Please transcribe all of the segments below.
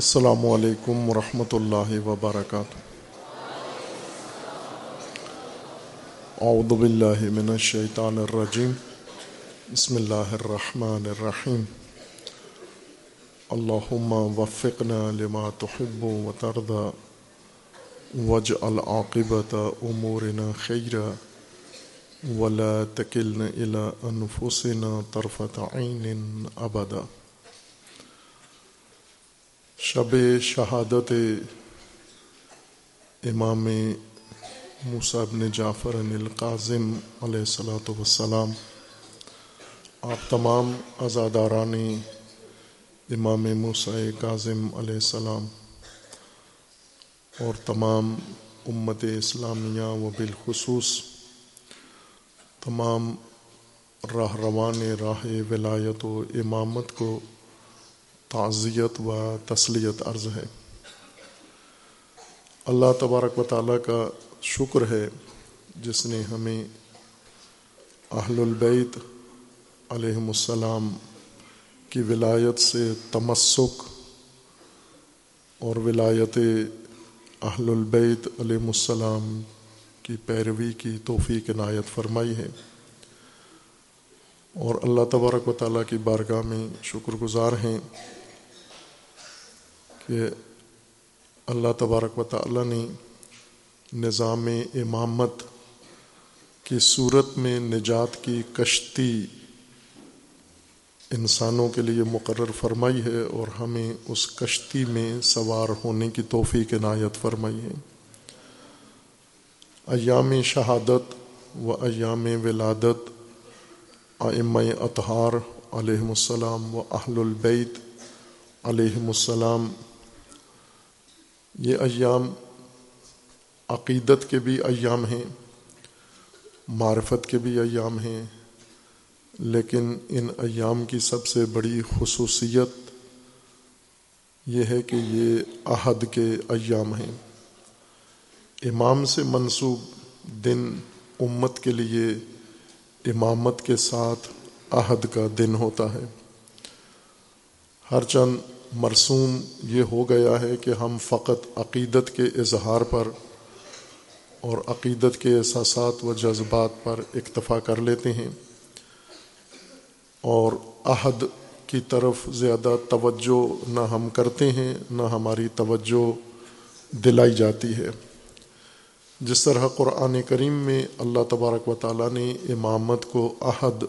السلام علیکم ورحمۃ اللہ وبرکاتہ۔ اعوذ باللہ من الشیطان الرجیم۔ بسم اللہ الرحمن الرحیم۔ اللہم وفقنا لما تحب و ترضى واجعل عاقبت امورنا خیرا۔ ولا تکلنا الى انفسنا طرفت عین ابدا۔ شب شہادت امام بن جعفر القاظم علیہ السلاۃ وسلام آپ تمام ازاداران امام موسیٰ کاظم علیہ السلام اور تمام امت اسلامیہ و بالخصوص، تمام راہ روان راہ ولایت و امامت کو تعزیت و تسلیت عرض ہے۔ اللہ تبارک و تعالیٰ کا شکر ہے جس نے ہمیں اہل البیت علیہم السلام کی ولایت سے تمسک اور ولایت اہل البیت علیہ السلام کی پیروی کی توفیق عنایت فرمائی ہے۔ اور اللہ تبارک و تعالیٰ کی بارگاہ میں شکر گزار ہیں۔ کہ اللہ تبارک و تعالیٰ نے نظام امامت کی صورت میں نجات کی کشتی انسانوں کے لیے مقرر فرمائی ہے اور ہمیں اس کشتی میں سوار ہونے کی توفیق عنایت فرمائی ہے۔ ایام شہادت و ایام ولادت آئم اطہار علیہم السلام و اہل البیت علیہم السلام یہ ایام عقیدت کے بھی ایام ہیں، معرفت کے بھی ایام ہیں، لیکن ان ایام کی سب سے بڑی خصوصیت یہ ہے کہ یہ عہد کے ایام ہیں۔ امام سے منسوب دن امت کے لیے امامت کے ساتھ عہد کا دن ہوتا ہے۔ ہر چند مرسوم یہ ہو گیا ہے کہ ہم فقط عقیدت کے اظہار پر اور عقیدت کے احساسات و جذبات پر اکتفا کر لیتے ہیں اور عہد کی طرف زیادہ توجہ نہ ہم کرتے ہیں، نہ ہماری توجہ دلائی جاتی ہے۔ جس طرح قرآن کریم میں اللہ تبارک و تعالیٰ نے امامت کو عہد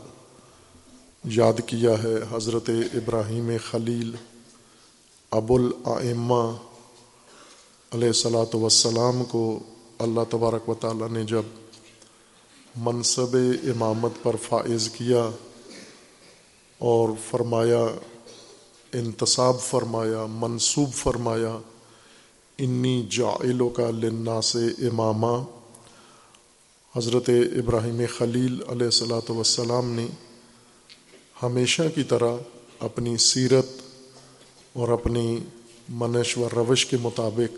یاد کیا ہے، حضرت ابراہیم خلیل ابو العمہ علیہ السلاۃ وسلام کو اللہ تبارک و تعالیٰ نے جب منصب امامت پر فائز کیا اور فرمایا، انتصاب فرمایا، منصوب فرمایا، انی جائلوں کا لنا سے امامہ حضرت ابراہیم خلیل علیہ السلاۃ وسلام نے ہمیشہ کی طرح اپنی سیرت اور اپنی منش و روش کے مطابق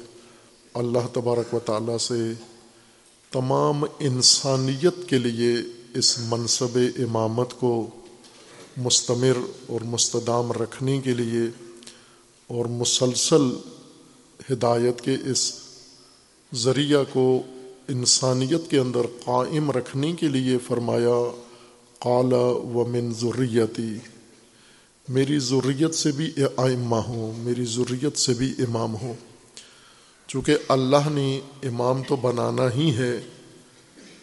اللہ تبارک و تعالیٰ سے تمام انسانیت کے لیے اس منصب امامت کو مستمر اور مستدام رکھنے کے لیے اور مسلسل ہدایت کے اس ذریعہ کو انسانیت کے اندر قائم رکھنے کے لیے فرمایا قالا و من ذریتی۔ میری ضروریت سے بھی آئمہ ہوں، میری ضروریت سے بھی امام ہوں۔ چونکہ اللہ نے امام تو بنانا ہی ہے،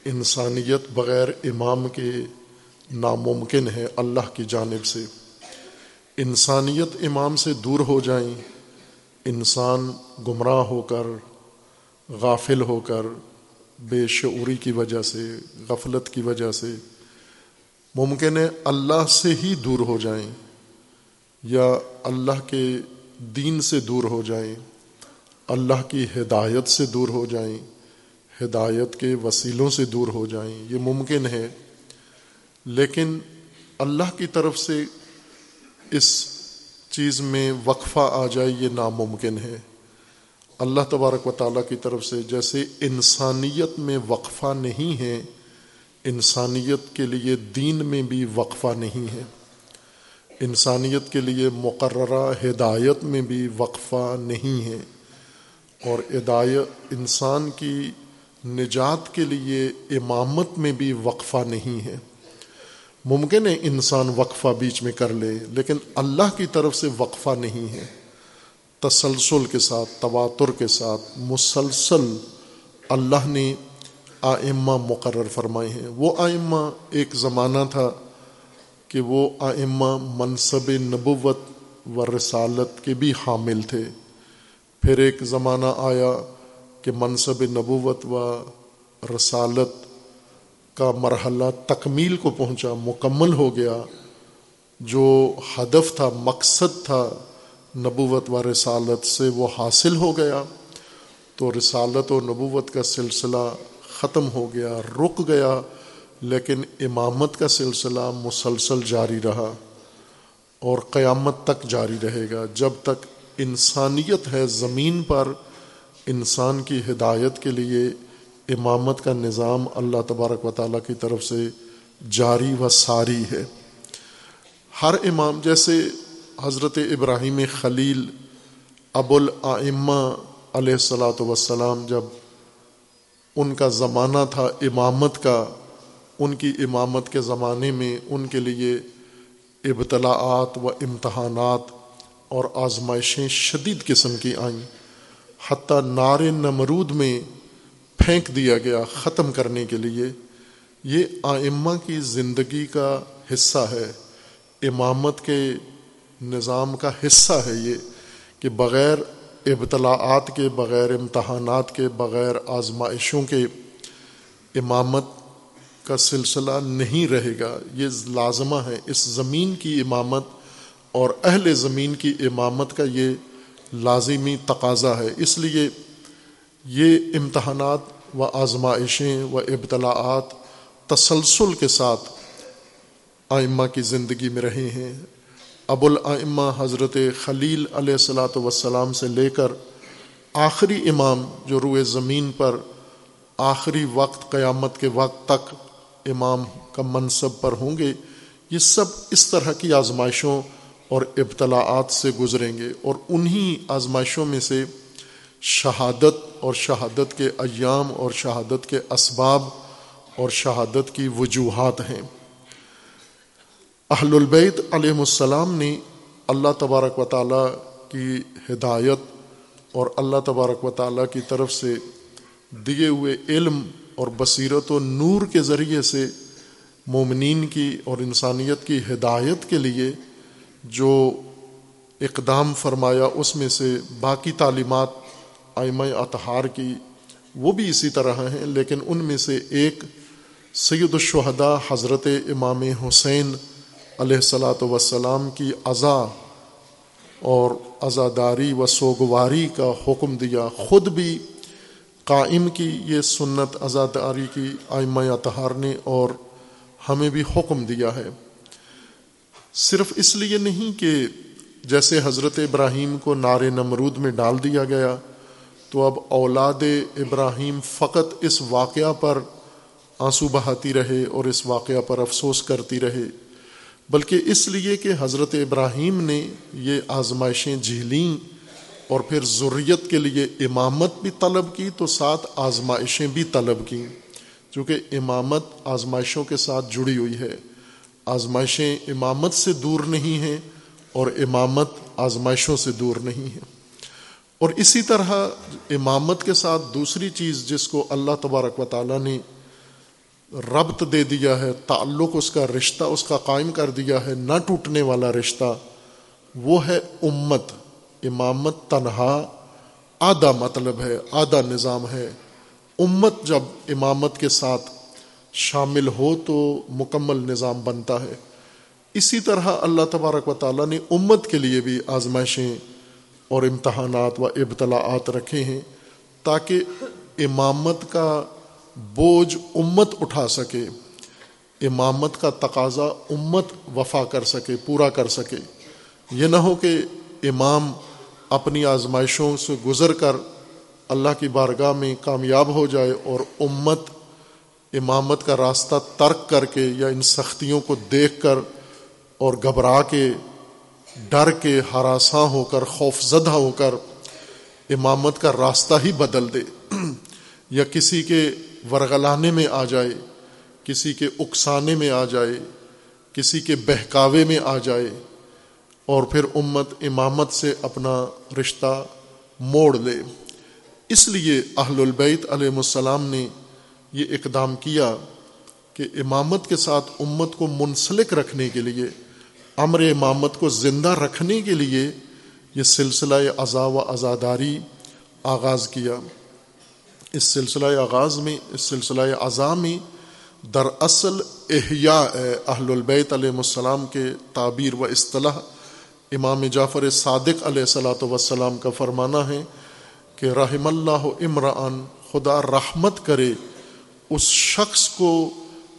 انسانیت بغیر امام کے ناممکن ہے اللہ کی جانب سے۔ انسانیت امام سے دور ہو جائیں، انسان گمراہ ہو کر، غافل ہو کر، بے شعوری کی وجہ سے، غفلت کی وجہ سے ممکن ہے اللہ سے ہی دور ہو جائیں۔ یا اللہ کے دین سے دور ہو جائیں، اللہ کی ہدایت سے دور ہو جائیں، ہدایت کے وسیلوں سے دور ہو جائیں، یہ ممکن ہے۔ لیکن اللہ کی طرف سے اس چیز میں وقفہ آ جائے، یہ ناممکن ہے۔ اللہ تبارک و تعالیٰ کی طرف سے جیسے انسانیت میں وقفہ نہیں ہے، انسانیت کے لیے دین میں بھی وقفہ نہیں ہے۔ انسانیت کے لیے مقررہ ہدایت میں بھی وقفہ نہیں ہے اور ہدایت انسان کی نجات کے لیے امامت میں بھی وقفہ نہیں ہے۔ ممکن ہے انسان وقفہ بیچ میں کر لے، لیکن اللہ کی طرف سے وقفہ نہیں ہے۔ تسلسل کے ساتھ، تواتر کے ساتھ، مسلسل اللہ نے آئمہ مقرر فرمائے ہیں۔ وہ آئمہ ایک زمانہ تھا کہ وہ آئمہ منصب نبوت و رسالت کے بھی حامل تھے۔ پھر ایک زمانہ آیا کہ منصب نبوت و رسالت کا مرحلہ تکمیل کو پہنچا، مکمل ہو گیا۔ جو ہدف تھا، مقصد تھا نبوت و رسالت سے وہ حاصل ہو گیا۔ تو رسالت و نبوت کا سلسلہ ختم ہو گیا، رک گیا۔ لیکن امامت کا سلسلہ مسلسل جاری رہا اور قیامت تک جاری رہے گا جب تک انسانیت ہے زمین پر، انسان کی ہدایت کے لیے امامت کا نظام اللہ تبارک و تعالیٰ کی طرف سے جاری و ساری ہے۔ ہر امام جیسے حضرت ابراہیم خلیل، ابو العمہ علیہ السلاۃ وسلام جب ان کا زمانہ تھا امامت کا ان کی امامت کے زمانے میں ان کے لیے ابتلاعات و امتحانات اور آزمائشیں شدید قسم کی آئیں۔ حتیٰ نار نمرود میں پھینک دیا گیا ختم کرنے کے لیے۔ یہ آئمہ کی زندگی کا حصہ ہے۔ امامت کے نظام کا حصہ ہے یہ کہ بغیر ابتلاعات کے، بغیر امتحانات کے، بغیر آزمائشوں کے امامت کا سلسلہ نہیں رہے گا، یہ لازمہ ہے۔ اس زمین کی امامت اور اہل زمین کی امامت کا یہ لازمی تقاضا ہے۔ اس لیے یہ امتحانات و آزمائشیں و ابتلاعات تسلسل کے ساتھ آئمہ کی زندگی میں رہے ہیں۔ ابو العمہ حضرت خلیل علیہ السلاۃ وسلام سے لے کر آخری امام جو روئے زمین پر آخری وقت قیامت کے وقت تک امام کا منصب پر ہوں گے، یہ سب اس طرح کی آزمائشوں اور ابتلاعات سے گزریں گے اور انہی آزمائشوں میں سے شہادت اور شہادت کے ایام اور شہادت کے اسباب اور شہادت کی وجوہات ہیں۔ اہل البیت علیہ السلام نے اللہ تبارک و تعالیٰ کی ہدایت اور اللہ تبارک و تعالیٰ کی طرف سے دیے ہوئے علم اور بصیرت و نور کے ذریعے سے مومنین کی اور انسانیت کی ہدایت کے لیے جو اقدام فرمایا اس میں سے باقی تعلیمات آئمہ اطہار کی وہ بھی اسی طرح ہیں، لیکن ان میں سے ایک سید الشہداء حضرت امام حسین علیہ السلاۃ وسلام کی عزا اور عزاداری و سوگواری کا حکم دیا، خود بھی قائم کی یہ سنت عزاداری کی آئمہ اطہار نے اور ہمیں بھی حکم دیا ہے۔ صرف اس لیے نہیں کہ جیسے حضرت ابراہیم کو نار نمرود میں ڈال دیا گیا، تو اب اولاد ابراہیم فقط اس واقعہ پر آنسو بہاتی رہے اور اس واقعہ پر افسوس کرتی رہے، بلکہ اس لیے کہ حضرت ابراہیم نے یہ آزمائشیں جھیلیں اور پھر ضروریت کے لیے امامت بھی طلب کی تو ساتھ آزمائشیں بھی طلب کیں چونکہ امامت آزمائشوں کے ساتھ جڑی ہوئی ہے۔ آزمائشیں امامت سے دور نہیں ہیں اور امامت آزمائشوں سے دور نہیں ہیں۔ اور اسی طرح امامت کے ساتھ دوسری چیز جس کو اللہ تبارک و تعالیٰ نے ربط دے دیا ہے، تعلق اس کا، رشتہ اس کا قائم کر دیا ہے، نہ ٹوٹنے والا رشتہ، وہ ہے امت۔ امامت تنہا، آدھا مطلب ہے، آدھا نظام ہے۔ امت جب امامت کے ساتھ شامل ہو تو مکمل نظام بنتا ہے۔ اسی طرح اللہ تبارک و تعالیٰ نے امت کے لیے بھی آزمائشیں اور امتحانات و ابتلاعات رکھے ہیں تاکہ امامت کا بوجھ امت اٹھا سکے، امامت کا تقاضا امت وفا کر سکے، پورا کر سکے۔ یہ نہ ہو کہ امام اپنی آزمائشوں سے گزر کر اللہ کی بارگاہ میں کامیاب ہو جائے اور امت امامت کا راستہ ترک کر کے یا ان سختیوں کو دیکھ کر اور گھبرا کے، ڈر کے ہراساں ہو کر خوف زدہ ہو کر امامت کا راستہ ہی بدل دے۔ یا کسی کے ورغلانے میں آ جائے، کسی کے اکسانے میں آ جائے، کسی کے بہکاوے میں آ جائے۔ اور پھر امت امامت سے اپنا رشتہ موڑ لے۔ اس لیے اہل البیت علیہ السلام نے یہ اقدام کیا کہ امامت کے ساتھ امت کو منسلک رکھنے کے لیے، امر امامت کو زندہ رکھنے کے لیے یہ سلسلہ ازا و ازاداری آغاز کیا۔ اس سلسلہ آغاز میں، اس سلسلہ اعضاء میں دراصل احیاء اہل البیت علیہ السلام کے تعبیر و اصطلاح امام جعفر صادق علیہ صلاۃ وسلام کا فرمانا ہے کہ رحم اللہ عمران خدا رحمت کرے، اس شخص کو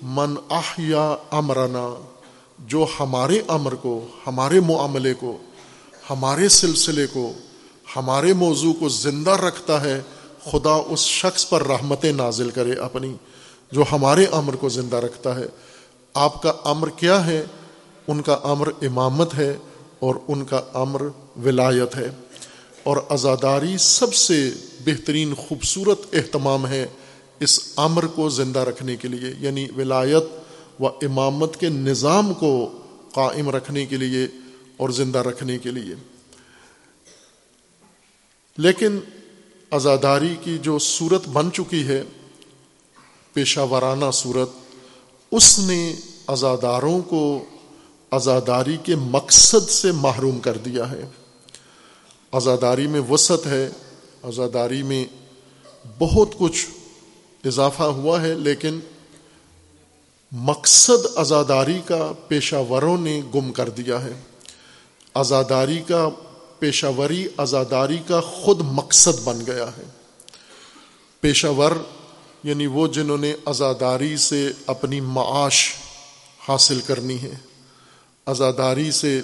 من احیا امرنا، جو ہمارے امر کو، ہمارے معاملے کو، ہمارے سلسلے کو، ہمارے موضوع کو زندہ رکھتا ہے، خدا اس شخص پر رحمتیں نازل کرے اپنی، جو ہمارے امر کو زندہ رکھتا ہے۔ آپ کا امر کیا ہے؟ ان کا امر امامت ہے۔ اور ان کا امر ولایت ہے۔ اور ازاداری سب سے بہترین خوبصورت اہتمام ہے اس امر کو زندہ رکھنے کے لیے یعنی ولایت و امامت کے نظام کو قائم رکھنے کے لیے اور زندہ رکھنے کے لیے۔ لیکن ازاداری کی جو صورت بن چکی ہے، پیشہ ورانہ صورت، اس نے ازاداروں کو ازاداری کے مقصد سے محروم کر دیا ہے۔ ازاداری میں وسعت ہے ازاداری میں بہت کچھ اضافہ ہوا ہے، لیکن مقصد ازاداری کا پیشہ وروں نے گم کر دیا ہے۔ ازاداری کا پیشہ وری ازاداری کا خود مقصد بن گیا ہے۔ پیشہ ور یعنی وہ جنہوں نے ازاداری سے اپنی معاش حاصل کرنی ہے۔ ازاداری سے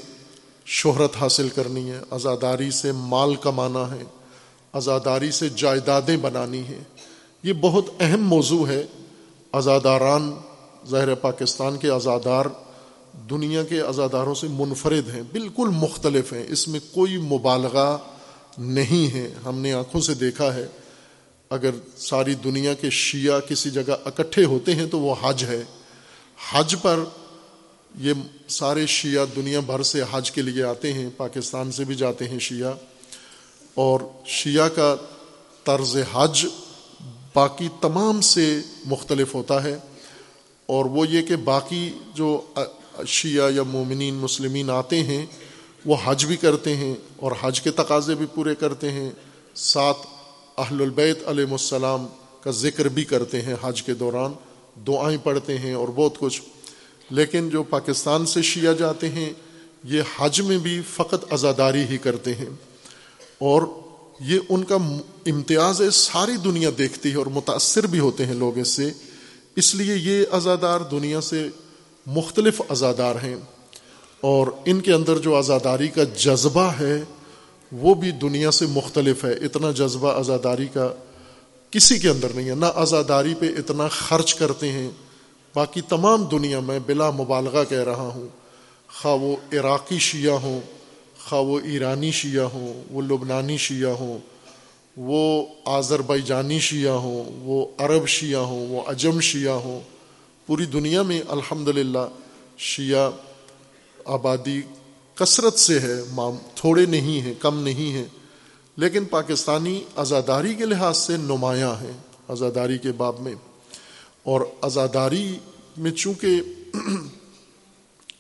شہرت حاصل کرنی ہے ازاداری سے مال کمانا ہے ازاداری سے جائیدادیں بنانی ہیں۔ یہ بہت اہم موضوع ہے۔ ازاداران ظاہر پاکستان کے ازادار دنیا کے ازاداروں سے منفرد ہیں، بالکل مختلف ہیں۔ اس میں کوئی مبالغہ نہیں ہے۔ ہم نے آنکھوں سے دیکھا ہے، اگر ساری دنیا کے شیعہ کسی جگہ اکٹھے ہوتے ہیں تو وہ حج ہے۔ حج پر یہ سارے شیعہ دنیا بھر سے حج کے لیے آتے ہیں، پاکستان سے بھی جاتے ہیں شیعہ۔ اور شیعہ کا طرز حج باقی تمام سے مختلف ہوتا ہے۔ اور وہ یہ کہ باقی جو شیعہ یا مومنین، مسلمین آتے ہیں، وہ حج بھی کرتے ہیں اور حج کے تقاضے بھی پورے کرتے ہیں۔ ساتھ اہل البیت علیہ السلام کا ذکر بھی کرتے ہیں حج کے دوران، دعائیں پڑھتے ہیں اور بہت کچھ۔ لیکن جو پاکستان سے شیعہ جاتے ہیں، یہ حج میں بھی فقط ازاداری ہی کرتے ہیں۔ اور یہ ان کا امتیاز ہے، ساری دنیا دیکھتی ہے اور متاثر بھی ہوتے ہیں لوگ اس سے۔ اس لیے یہ ازادار دنیا سے مختلف ازادار ہیں۔ اور ان کے اندر جو آزاداری کا جذبہ ہے، وہ بھی دنیا سے مختلف ہے۔ اتنا جذبہ آزاداری کا کسی کے اندر نہیں ہے۔ نہ آزاداری پہ اتنا خرچ کرتے ہیں۔ باقی تمام دنیا میں بلا مبالغہ کہہ رہا ہوں۔ خواہ وہ عراقی شیعہ ہوں، خواہ وہ ایرانی شیعہ ہوں، وہ لبنانی شیعہ ہوں، وہ آذربائی جانی شیعہ ہوں، وہ عرب شیعہ ہوں، وہ اجم شیعہ ہوں، پوری دنیا میں الحمد للہ شیعہ آبادی کثرت سے ہے تھوڑے نہیں ہیں، کم نہیں ہیں، لیکن پاکستانی آزاداری کے لحاظ سے نمایاں ہیں۔ آزاداری کے باب میں اور آزاداری میں چونکہ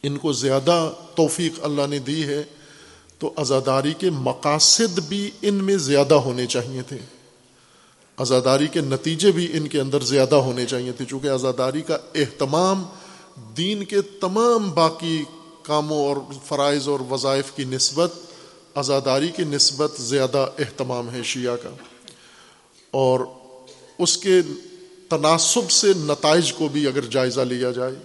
ان کو زیادہ توفیق اللہ نے دی ہے، تو آزاداری کے مقاصد بھی ان میں زیادہ ہونے چاہیے تھے۔ آزاداری کے نتیجے بھی ان کے اندر زیادہ ہونے چاہیے تھے، چونکہ آزاداری کا اہتمام دین کے تمام باقی کاموں اور فرائض اور وظائف کی نسبت، آزاداری کی نسبت زیادہ اہتمام ہے شیعہ کا۔ اور اس کے تناسب سے نتائج کو بھی اگر جائزہ لیا جائے،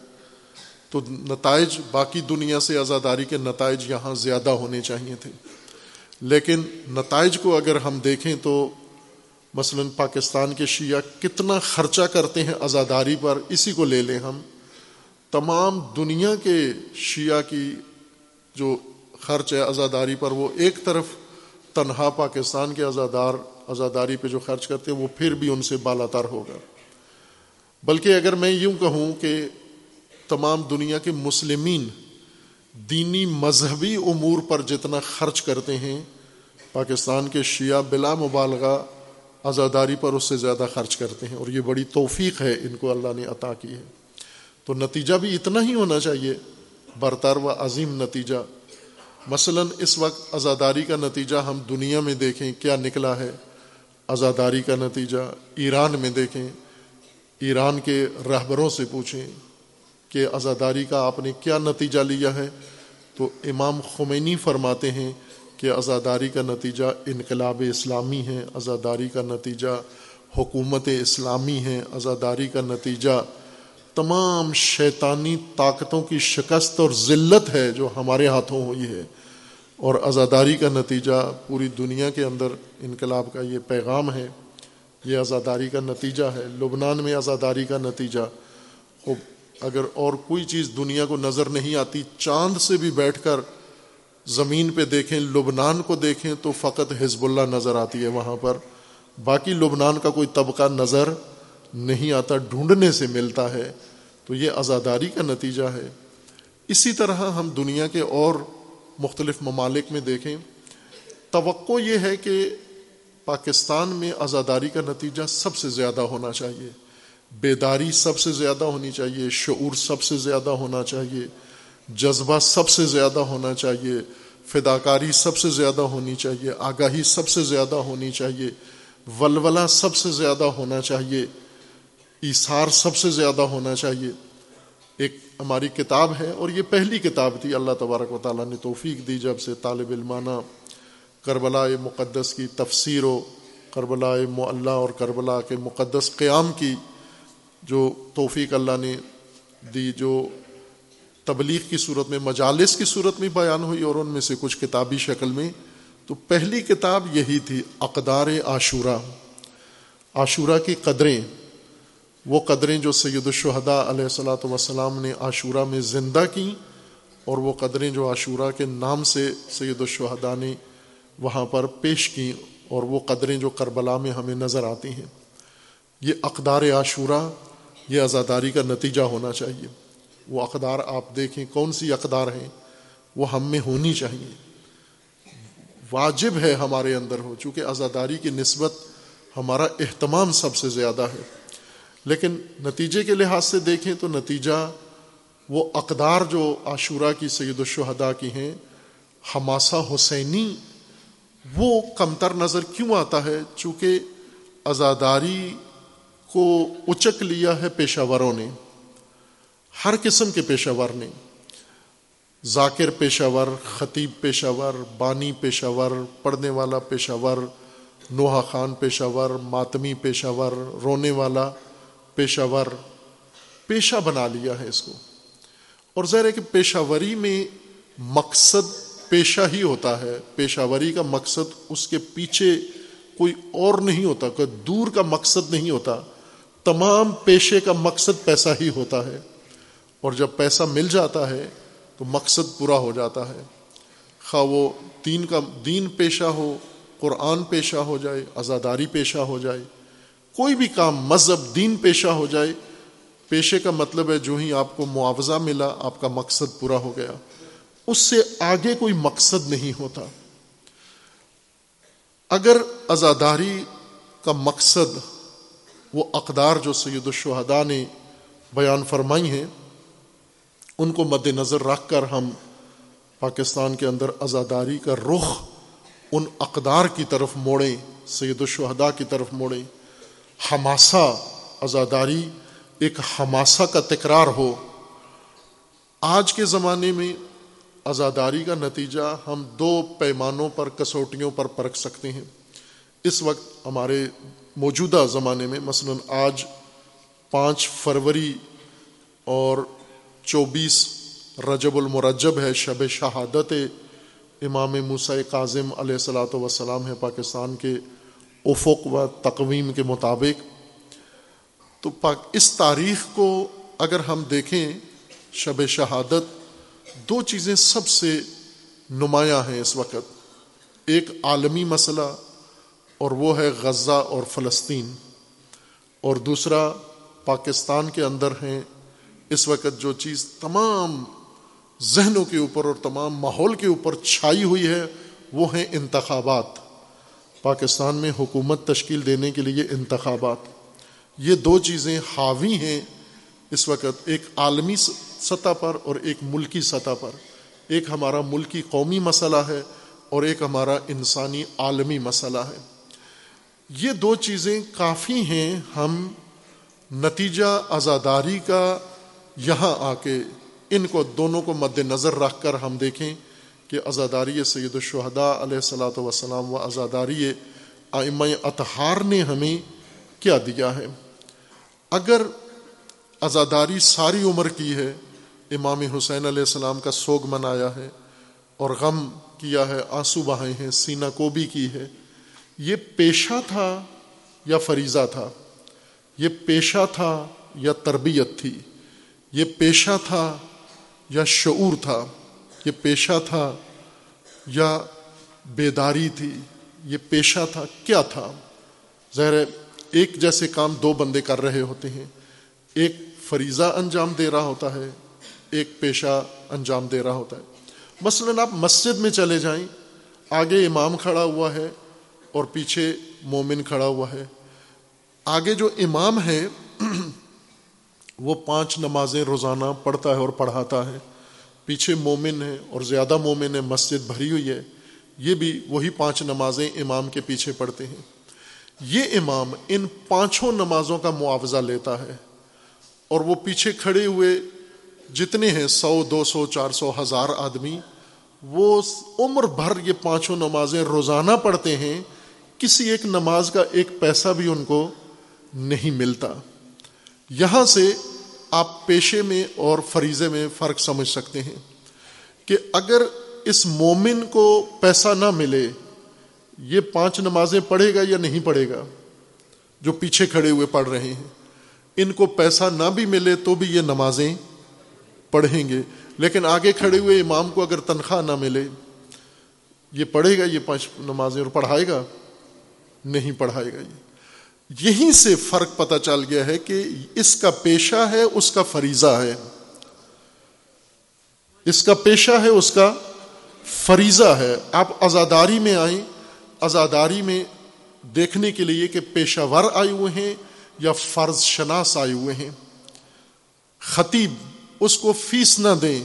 تو نتائج باقی دنیا سے آزاداری کے نتائج یہاں زیادہ ہونے چاہیے تھے۔ لیکن نتائج کو اگر ہم دیکھیں تو مثلا پاکستان کے شیعہ کتنا خرچہ کرتے ہیں آزاداری پر، اسی کو لے لیں ہم۔ تمام دنیا کے شیعہ کی جو خرچ ہے ازاداری پر، وہ ایک طرف تنہا پاکستان کے ازادار ازاداری پہ جو خرچ کرتے ہیں، وہ پھر بھی ان سے بالا تر ہوگا۔ بلکہ اگر میں یوں کہوں کہ تمام دنیا کے مسلمین دینی مذہبی امور پر جتنا خرچ کرتے ہیں، پاکستان کے شیعہ بلا مبالغہ آزاداری پر اس سے زیادہ خرچ کرتے ہیں اور یہ بڑی توفیق ہے ان کو اللہ نے عطا کی ہے۔ تو نتیجہ بھی اتنا ہی ہونا چاہیے، برتر و عظیم نتیجہ۔ مثلا اس وقت آزاداری کا نتیجہ ہم دنیا میں دیکھیں کیا نکلا ہے۔ آزاداری کا نتیجہ ایران میں دیکھیں۔ ایران کے رہبروں سے پوچھیں کہ آزاداری کا آپ نے کیا نتیجہ لیا ہے، تو امام خمینی فرماتے ہیں کہ آزاداری کا نتیجہ انقلاب اسلامی ہے، آزاداری کا نتیجہ حکومت اسلامی ہے، آزاداری کا نتیجہ تمام شیطانی طاقتوں کی شکست اور ذلت ہے جو ہمارے ہاتھوں ہوئی ہے۔ اور آزاداری کا نتیجہ پوری دنیا کے اندر انقلاب کا یہ پیغام ہے۔ یہ آزاداری کا نتیجہ ہے، لبنان میں آزاداری کا نتیجہ۔ اگر اور کوئی چیز دنیا کو نظر نہیں آتی، چاند سے بھی بیٹھ کر زمین پہ دیکھیں، لبنان کو دیکھیں، تو فقط حزب اللہ نظر آتی ہے وہاں پر۔ باقی لبنان کا کوئی طبقہ نظر نہیں آتا، ڈھونڈنے سے ملتا ہے۔ تو یہ آزاداری کا نتیجہ ہے۔ اسی طرح ہم دنیا کے اور مختلف ممالک میں دیکھیں، توقع یہ ہے کہ پاکستان میں آزاداری کا نتیجہ سب سے زیادہ ہونا چاہیے۔ بیداری سب سے زیادہ ہونی چاہیے، شعور سب سے زیادہ ہونا چاہیے، جذبہ سب سے زیادہ ہونا چاہیے، فداکاری سب سے زیادہ ہونی چاہیے، آگاہی سب سے زیادہ ہونی چاہیے، ولولہ سب سے زیادہ ہونا چاہیے، ایثار سب سے زیادہ ہونا چاہیے۔ ایک ہماری کتاب ہے اور یہ پہلی کتاب تھی، اللہ تبارک و تعالیٰ نے توفیق دی جب سے طالب علمانہ کربلا مقدس کی تفسیر و کربلا معلّہ اور کربلا کے مقدس قیام کی جو توفیق اللہ نے دی، جو تبلیغ کی صورت میں، مجالس کی صورت میں بیان ہوئی اور ان میں سے کچھ کتابی شکل میں۔ تو پہلی کتاب یہی تھی، اقدار عاشورہ۔ عاشورہ کی قدریں۔ وہ قدریں جو سید الشہداء علیہ السلاۃ وسلام نے عاشورہ میں زندہ کیں اور وہ قدریں جو عاشورہ کے نام سے سید الشہداء نے وہاں پر پیش کیں اور وہ قدریں جو کربلا میں ہمیں نظر آتی ہیں۔ یہ اقدار عاشورہ، یہ آزاداری کا نتیجہ ہونا چاہیے۔ وہ اقدار آپ دیکھیں کون سی اقدار ہیں، وہ ہم میں ہونی چاہیے۔ واجب ہے ہمارے اندر ہو، چونکہ آزاداری کی نسبت ہمارا اہتمام سب سے زیادہ ہے۔ لیکن نتیجے کے لحاظ سے دیکھیں تو نتیجہ وہ اقدار جو عاشورہ کی سید الشہداء کی ہیں، حماسہ حسینی وہ کمتر نظر کیوں آتا ہے چونکہ ازاداری کو اچک لیا ہے پیشہ وروں نے، ہر قسم کے پیشہ ور نے۔ ذاکر پیشہ ور خطیب پیشہ ور بانی پیشہ ور پڑھنے والا پیشہ ور نوحہ خان پیشہ ور ماتمی پیشہ ور رونے والا پیشہ ور پیشہ بنا لیا ہے اس کو۔ اور ظاہر ہے کہ پیشہ وری میں مقصد پیشہ ہی ہوتا ہے پیشہ وری کا مقصد اس کے پیچھے کوئی اور نہیں ہوتا، کوئی دور کا مقصد نہیں ہوتا۔ تمام پیشے کا مقصد پیسہ ہی ہوتا ہے۔ اور جب پیسہ مل جاتا ہے تو مقصد پورا ہو جاتا ہے۔ خواہ وہ دین کا دین پیشہ ہو، قرآن پیشہ ہو جائے، آزاداری پیشہ ہو جائے، کوئی بھی کام مذہب، دین پیشہ ہو جائے، پیشے کا مطلب ہے جو ہی آپ کو معاوضہ ملا، آپ کا مقصد پورا ہو گیا۔ اس سے آگے کوئی مقصد نہیں ہوتا۔ اگر ازاداری کا مقصد وہ اقدار جو سید الشہداء نے بیان فرمائی ہیں، ان کو مد نظر رکھ کر ہم پاکستان کے اندر ازاداری کا رخ ان اقدار کی طرف موڑیں، سید الشہداء کی طرف موڑیں۔ ہماسا ازاداری ایک ہماسا کا تکرار ہو۔ آج کے زمانے میں ازاداری کا نتیجہ ہم دو پیمانوں پر کسوٹیوں پر پرکھ سکتے ہیں۔ اس وقت ہمارے موجودہ زمانے میں مثلا آج پانچ فروری اور چوبیس رجب المرجب ہے، شب شہادت امام موسیٰ کاظم علیہ السلاۃ وسلام ہے پاکستان کے افق و تقویم کے مطابق۔ تو اس تاریخ کو اگر ہم دیکھیں، شب شہادت دو چیزیں سب سے نمایاں ہیں اس وقت۔ ایک عالمی مسئلہ اور وہ ہے غزہ اور فلسطین۔ اور دوسرا، پاکستان کے اندر ہیں۔ اس وقت جو چیز تمام ذہنوں کے اوپر اور تمام ماحول کے اوپر چھائی ہوئی ہے، وہ ہیں انتخابات۔ پاکستان میں حکومت تشکیل دینے کے لیے انتخابات۔ یہ دو چیزیں حاوی ہیں۔ اس وقت ایک عالمی سطح پر اور ایک ملکی سطح پر۔ ایک ہمارا ملکی قومی مسئلہ ہے اور ایک ہمارا انسانی عالمی مسئلہ ہے۔ یہ دو چیزیں کافی ہیں۔ ہم نتیجہ ازاداری کا یہاں آ کے ان کو دونوں کو مد نظر رکھ کر ہم دیکھیں کہ ازاداری سید الشہداء علیہ السلاۃ وسلام و ازاداری آئمہ اطہار نے ہمیں کیا دیا ہے۔ اگر ازاداری ساری عمر کی ہے امام حسین علیہ السلام کا سوگ منایا ہے اور غم کیا ہے، آنسو بہائے ہیں، سینہ کو بھی کی ہے۔ یہ پیشہ تھا یا فریضہ تھا؟ یہ پیشہ تھا یا تربیت تھی؟ یہ پیشہ تھا یا شعور تھا؟ یہ پیشہ تھا یا بیداری تھی؟ یہ پیشہ تھا کیا تھا؟ ظاہر ایک جیسے کام دو بندے کر رہے ہوتے ہیں۔ ایک فریضہ انجام دے رہا ہوتا ہے ایک پیشہ انجام دے رہا ہوتا ہے۔ مثلا آپ مسجد میں چلے جائیں، آگے امام کھڑا ہوا ہے اور پیچھے مومن کھڑا ہوا ہے۔ آگے جو امام ہے وہ پانچ نمازیں روزانہ پڑھتا ہے اور پڑھاتا ہے۔ پیچھے مومن ہے اور زیادہ مومن ہے مسجد بھری ہوئی ہے۔ یہ بھی وہی پانچ نمازیں امام کے پیچھے پڑھتے ہیں۔ یہ امام ان پانچوں نمازوں کا معاوضہ لیتا ہے اور وہ پیچھے کھڑے ہوئے جتنے ہیں سو، دو سو، چار سو، ہزار آدمی، وہ عمر بھر یہ پانچوں نمازیں روزانہ پڑھتے ہیں، کسی ایک نماز کا ایک پیسہ بھی ان کو نہیں ملتا۔ یہاں سے آپ پیشے میں اور فریضے میں فرق سمجھ سکتے ہیں کہ اگر اس مومن کو پیسہ نہ ملے، یہ پانچ نمازیں پڑھے گا یا نہیں پڑھے گا؟ جو پیچھے کھڑے ہوئے پڑھ رہے ہیں، ان کو پیسہ نہ بھی ملے تو بھی یہ نمازیں پڑھیں گے۔ لیکن آگے کھڑے ہوئے امام کو اگر تنخواہ نہ ملے، یہ پڑھے گا، یہ پانچ نمازیں اور پڑھائے گا؟ نہیں پڑھائے گا یہ۔ یہیں سے فرق پتہ چل گیا ہے کہ اس کا پیشہ ہے، اس کا فریضہ ہے۔ اس کا پیشہ ہے، اس کا فریضہ ہے۔ آپ ازاداری میں آئیں ازاداری میں دیکھنے کے لیے کہ پیشہ ور آئے ہوئے ہیں یا فرض شناس آئے ہوئے ہیں۔ خطیب اس کو فیس نہ دیں۔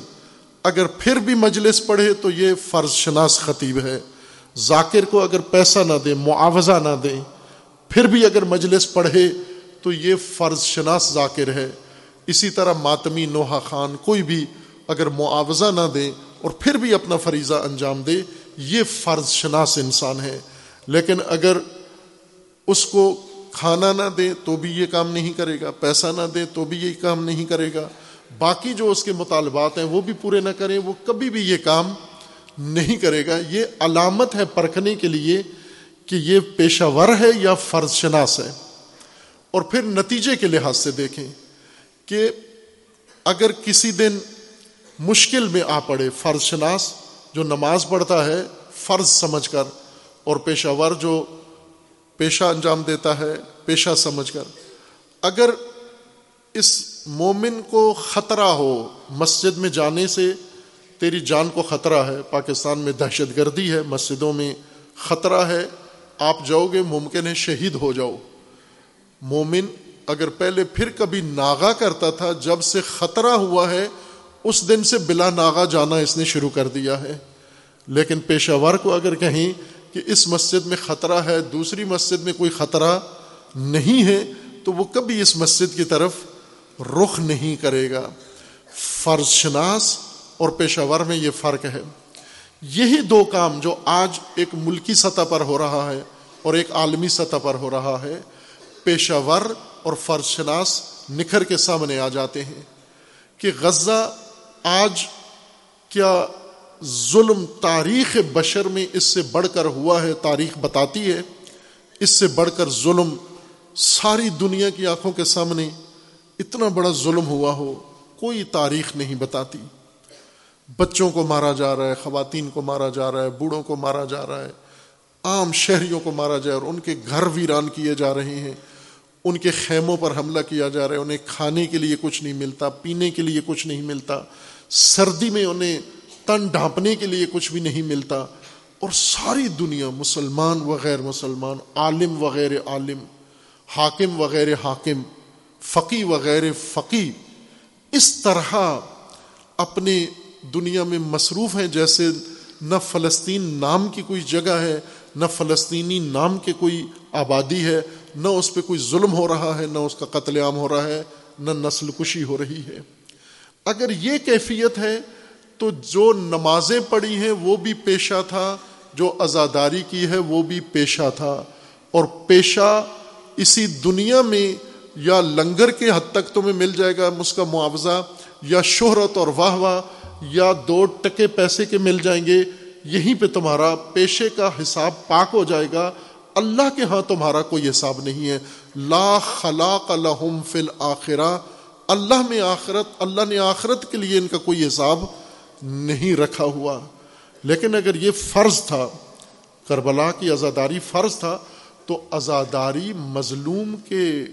اگر پھر بھی مجلس پڑھے تو یہ فرض شناس خطیب ہے۔ ذاکر کو اگر پیسہ نہ دیں، معاوضہ نہ دیں، پھر بھی اگر مجلس پڑھے تو یہ فرض شناس ذاکر ہے۔ اسی طرح ماتمی نوحہ خان کوئی بھی اگر معاوضہ نہ دے اور پھر بھی اپنا فریضہ انجام دے، یہ فرض شناس انسان ہے۔ لیکن اگر اس کو کھانا نہ دے تو بھی یہ کام نہیں کرے گا، پیسہ نہ دے تو بھی یہ کام نہیں کرے گا۔ باقی جو اس کے مطالبات ہیں وہ بھی پورے نہ کریں، وہ کبھی بھی یہ کام نہیں کرے گا۔ یہ علامت ہے پرکھنے کے لیے کہ یہ پیشہ ور ہے یا فرض شناس ہے۔ اور پھر نتیجے کے لحاظ سے دیکھیں کہ اگر کسی دن مشکل میں آ پڑے فرض شناس، جو نماز پڑھتا ہے، فرض سمجھ کر، اور پیشہ ور جو پیشہ انجام دیتا ہے، پیشہ سمجھ کر، اگر اس مومن کو خطرہ ہو مسجد میں جانے سے، تیری جان کو خطرہ ہے، پاکستان میں دہشت گردی ہے، مسجدوں میں خطرہ ہے، آپ جاؤ گے، ممکن ہے شہید ہو جاؤ۔ مومن اگر پہلے پھر کبھی ناغا کرتا تھا، جب سے خطرہ ہوا ہے، اس دن سے بلا ناغا جانا اس نے شروع کر دیا ہے۔ لیکن پیشہ ور کو اگر کہیں کہ اس مسجد میں خطرہ ہے، دوسری مسجد میں کوئی خطرہ نہیں ہے، تو وہ کبھی اس مسجد کی طرف رخ نہیں کرے گا۔ فرض شناس اور پیشہ ور میں یہ فرق ہے۔ یہی دو کام جو آج ایک ملکی سطح پر ہو رہا ہے اور ایک عالمی سطح پر ہو رہا ہے پیشہ ور اور فرض شناس نکھر کے سامنے آ جاتے ہیں کہ غزہ آج کیا ظلم تاریخ بشر میں اس سے بڑھ کر ہوا ہے، تاریخ بتاتی ہے۔ اس سے بڑھ کر ظلم ساری دنیا کی آنکھوں کے سامنے اتنا بڑا ظلم ہوا ہو، کوئی تاریخ نہیں بتاتی۔ بچوں کو مارا جا رہا ہے، خواتین کو مارا جا رہا ہے، بوڑھوں کو مارا جا رہا ہے، عام شہریوں کو مارا جائے اور ان کے گھر ویران کیے جا رہے ہیں۔ ان کے خیموں پر حملہ کیا جا رہا ہے، انہیں کھانے کے لیے کچھ نہیں ملتا، پینے کے لیے کچھ نہیں ملتا۔ سردی میں انہیں تن ڈھانپنے کے لیے کچھ بھی نہیں ملتا۔ اور ساری دنیا مسلمان و غیر مسلمان، عالم وغیر عالم، حاکم وغیر حاکم۔ فقی وغیر فقی اس طرح اپنے دنیا میں مصروف ہیں جیسے نہ فلسطین نام کی کوئی جگہ ہے، نہ فلسطینی نام کے کوئی آبادی ہے، نہ اس پہ کوئی ظلم ہو رہا ہے، نہ اس کا قتل عام ہو رہا ہے، نہ نسل کشی ہو رہی ہے۔ اگر یہ کیفیت ہے تو جو نمازیں پڑھی ہیں وہ بھی پیشہ تھا، جو ازاداری کی ہے وہ بھی پیشہ تھا۔ اور پیشہ اسی دنیا میں یا لنگر کے حد تک تمہیں مل جائے گا اس کا معاوضہ، یا شہرت اور واہ واہ یا دو ٹکے پیسے کے مل جائیں گے، یہیں پہ تمہارا پیشے کا حساب پاک ہو جائے گا۔ اللہ کے ہاں تمہارا کوئی حساب نہیں ہے۔ لا خلاق لہم فی الآخرہ اللہ میں آخرت، اللہ نے آخرت کے لیے ان کا کوئی حساب نہیں رکھا ہوا۔ لیکن اگر یہ فرض تھا، کربلا کی ازاداری فرض تھا، تو ازاداری مظلوم کے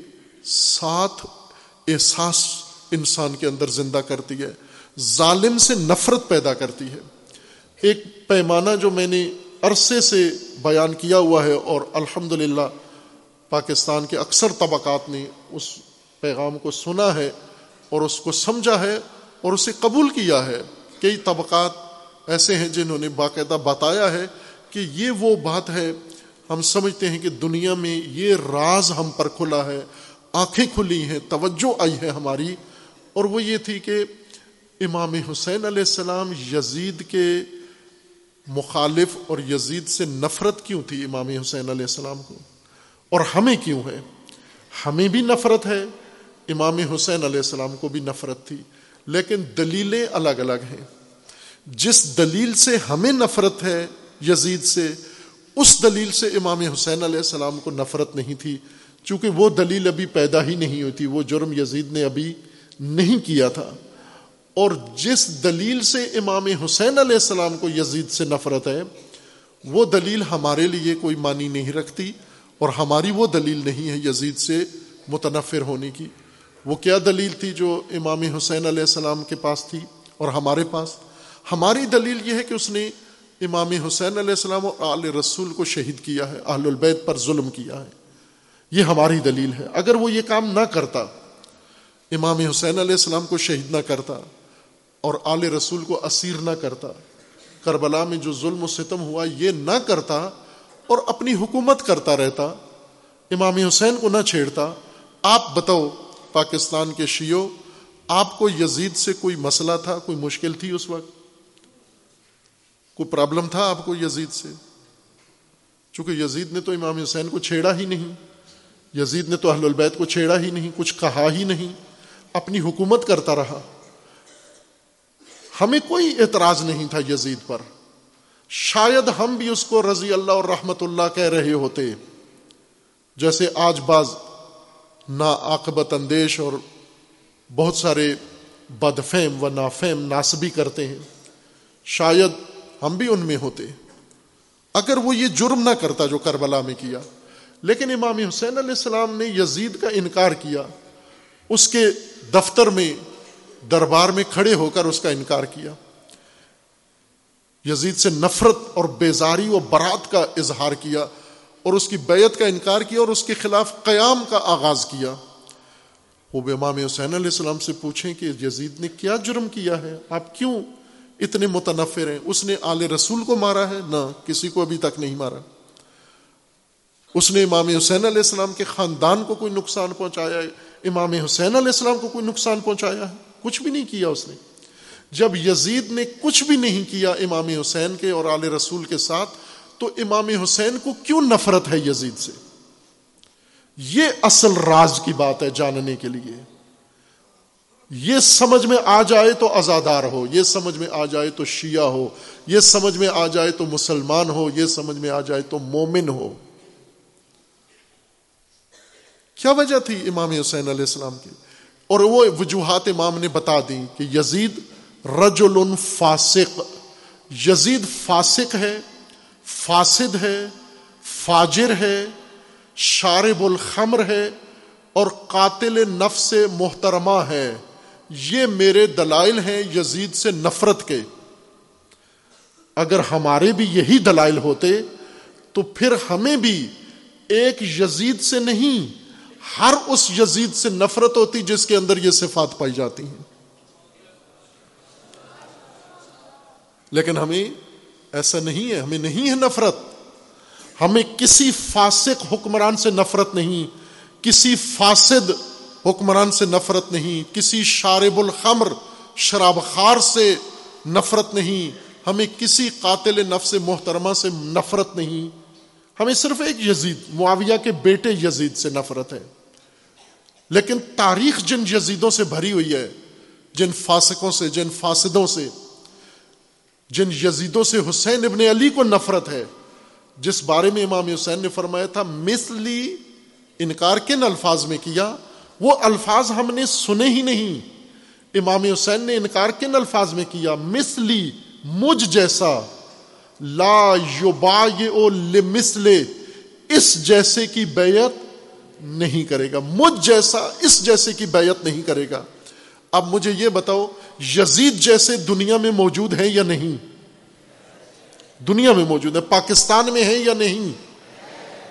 ساتھ احساس انسان کے اندر زندہ کرتی ہے، ظالم سے نفرت پیدا کرتی ہے۔ ایک پیمانہ جو میں نے عرصے سے بیان کیا ہوا ہے اور الحمد پاکستان کے اکثر طبقات نے اس پیغام کو سنا ہے اور اس کو سمجھا ہے اور اسے قبول کیا ہے۔ کئی طبقات ایسے ہیں جنہوں نے باقاعدہ بتایا ہے کہ یہ وہ بات ہے، ہم سمجھتے ہیں کہ دنیا میں یہ راز ہم پر کھلا ہے۔ آنکھیں کھلی ہیں، توجہ آئی ہے ہماری۔ اور وہ یہ تھی کہ امام حسین علیہ السلام یزید کے مخالف اور یزید سے نفرت کیوں تھی امام حسین علیہ السلام کو؟ اور ہمیں کیوں ہے؟ ہمیں بھی نفرت ہے، امام حسین علیہ السلام کو بھی نفرت تھی۔ لیکن دلیلیں الگ الگ ہیں۔ جس دلیل سے ہمیں نفرت ہے یزید سے، اس دلیل سے امام حسین علیہ السلام کو نفرت نہیں تھی۔ چونکہ وہ دلیل ابھی پیدا ہی نہیں ہوئی تھی، وہ جرم یزید نے ابھی نہیں کیا تھا۔ اور جس دلیل سے امام حسین علیہ السلام کو یزید سے نفرت ہے، وہ دلیل ہمارے لیے کوئی معنی نہیں رکھتی اور ہماری وہ دلیل نہیں ہے یزید سے متنفر ہونے کی۔ وہ کیا دلیل تھی جو امام حسین علیہ السلام کے پاس تھی اور ہمارے پاس؟ ہماری دلیل یہ ہے کہ اس نے امام حسین علیہ السلام اور آل رسول کو شہید کیا ہے اہل البید پر ظلم کیا ہے۔ یہ ہماری دلیل ہے۔ اگر وہ یہ کام نہ کرتا، امام حسین علیہ السلام کو شہید نہ کرتا اور آل رسول کو اسیر نہ کرتا، کربلا میں جو ظلم و ستم ہوا یہ نہ کرتا اور اپنی حکومت کرتا رہتا، امام حسین کو نہ چھیڑتا، آپ بتاؤ پاکستان کے شیو آپ کو یزید سے کوئی مسئلہ تھا، کوئی مشکل تھی اس وقت؟ کوئی پرابلم تھا آپ کو یزید سے؟ چونکہ یزید نے تو امام حسین کو چھیڑا ہی نہیں۔ یزید نے تو اہل البیت کو چھیڑا ہی نہیں، کچھ کہا ہی نہیں، اپنی حکومت کرتا رہا۔ ہمیں کوئی اعتراض نہیں تھا یزید پر۔ شاید ہم بھی اس کو رضی اللہ اور رحمت اللہ کہہ رہے ہوتے۔ جیسے آج باز نا عاقبت اندیش اور بہت سارے بدفیم و نافیم ناسبی کرتے ہیں۔ شاید ہم بھی ان میں ہوتے۔ اگر وہ یہ جرم نہ کرتا جو کربلا میں کیا۔ لیکن امام حسین علیہ السلام نے یزید کا انکار کیا، اس کے دفتر میں، دربار میں کھڑے ہو کر اس کا انکار کیا۔ یزید سے نفرت اور بیزاری و برات کا اظہار کیا اور اس کی بیعت کا انکار کیا اور اس کے خلاف قیام کا آغاز کیا۔ وہ امام حسین علیہ السلام سے پوچھیں کہ یزید نے کیا جرم کیا ہے؟ آپ کیوں اتنے متنفر ہیں؟ اس نے آل رسول کو مارا ہے؟ نہ، کسی کو ابھی تک نہیں مارا۔ اس نے امام حسین علیہ السلام کے خاندان کو کوئی نقصان پہنچایا ہے؟ امام حسین علیہ السلام کو کوئی نقصان پہنچایا ہے؟ کچھ بھی نہیں کیا اس نے۔ جب یزید نے کچھ بھی نہیں کیا امام حسین کے اور آل رسول کے ساتھ، تو امام حسین کو کیوں نفرت ہے یزید سے؟ یہ اصل راز کی بات ہے جاننے کے لیے۔ یہ سمجھ میں آ جائے تو ازادار ہو، یہ سمجھ میں آ جائے تو شیعہ ہو، یہ سمجھ میں آ جائے تو مسلمان ہو، یہ سمجھ میں آ جائے تو مومن ہو۔ کیا وجہ تھی امام حسین علیہ السلام کی؟ اور وہ وجوہات امام نے بتا دی کہ یزید رجل فاسق، یزید فاسق ہے، فاسد ہے، فاجر ہے، شارب الخمر ہے اور قاتل نفس محترمہ ہے۔ یہ میرے دلائل ہیں یزید سے نفرت کے۔ اگر ہمارے بھی یہی دلائل ہوتے تو پھر ہمیں بھی ایک یزید سے نہیں ہر اس یزید سے نفرت ہوتی جس کے اندر یہ صفات پائی جاتی ہیں۔ لیکن ہمیں ایسا نہیں ہے، ہمیں نہیں ہے نفرت۔ ہمیں کسی فاسق حکمران سے نفرت نہیں، کسی فاسد حکمران سے نفرت نہیں، کسی شارب الخمر شراب خار سے نفرت نہیں۔ ہمیں کسی قاتل نفس محترمہ سے نفرت نہیں۔ ہمیں صرف ایک یزید، معاویہ کے بیٹے یزید سے نفرت ہے۔ لیکن تاریخ جن یزیدوں سے بھری ہوئی ہے، جن فاسقوں سے، جن فاسدوں سے، جن یزیدوں سے حسین ابن علی کو نفرت ہے، جس بارے میں امام حسین نے فرمایا تھا، مثلی انکار کن الفاظ میں کیا؟ وہ الفاظ ہم نے سنے ہی نہیں۔ امام حسین نے انکار کن الفاظ میں کیا؟ مثلی، مجھ جیسا۔ لا یوبا لمثلے اس جیسے کی بیعت نہیں کرے گا۔ مجھ جیسا، اس جیسے کی بیعت نہیں کرے گا۔ اب مجھے یہ بتاؤ، یزید جیسے دنیا میں موجود ہیں یا نہیں؟ دنیا میں موجود ہے پاکستان میں ہیں یا نہیں؟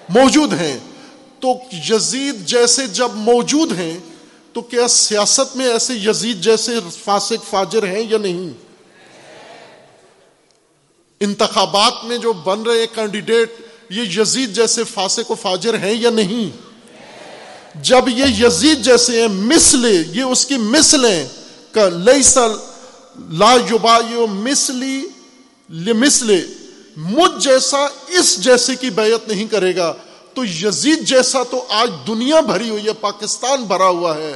موجود ہیں۔ تو یزید جیسے جب موجود ہیں، تو کیا سیاست میں ایسے یزید جیسے فاسق، فاجر ہیں یا نہیں؟ انتخابات میں جو بن رہے کینڈیڈیٹ یہ یزید جیسے فاسق و فاجر ہیں یا نہیں؟ جب یہ یزید جیسے ہیں مسلے یہ اس کی مسلیں لا یوبا مسلی مسلے مجھ جیسا اس جیسے کی بیعت نہیں کرے گا۔ تو یزید جیسا تو آج دنیا بھری ہوئی ہے، پاکستان بھرا ہوا ہے۔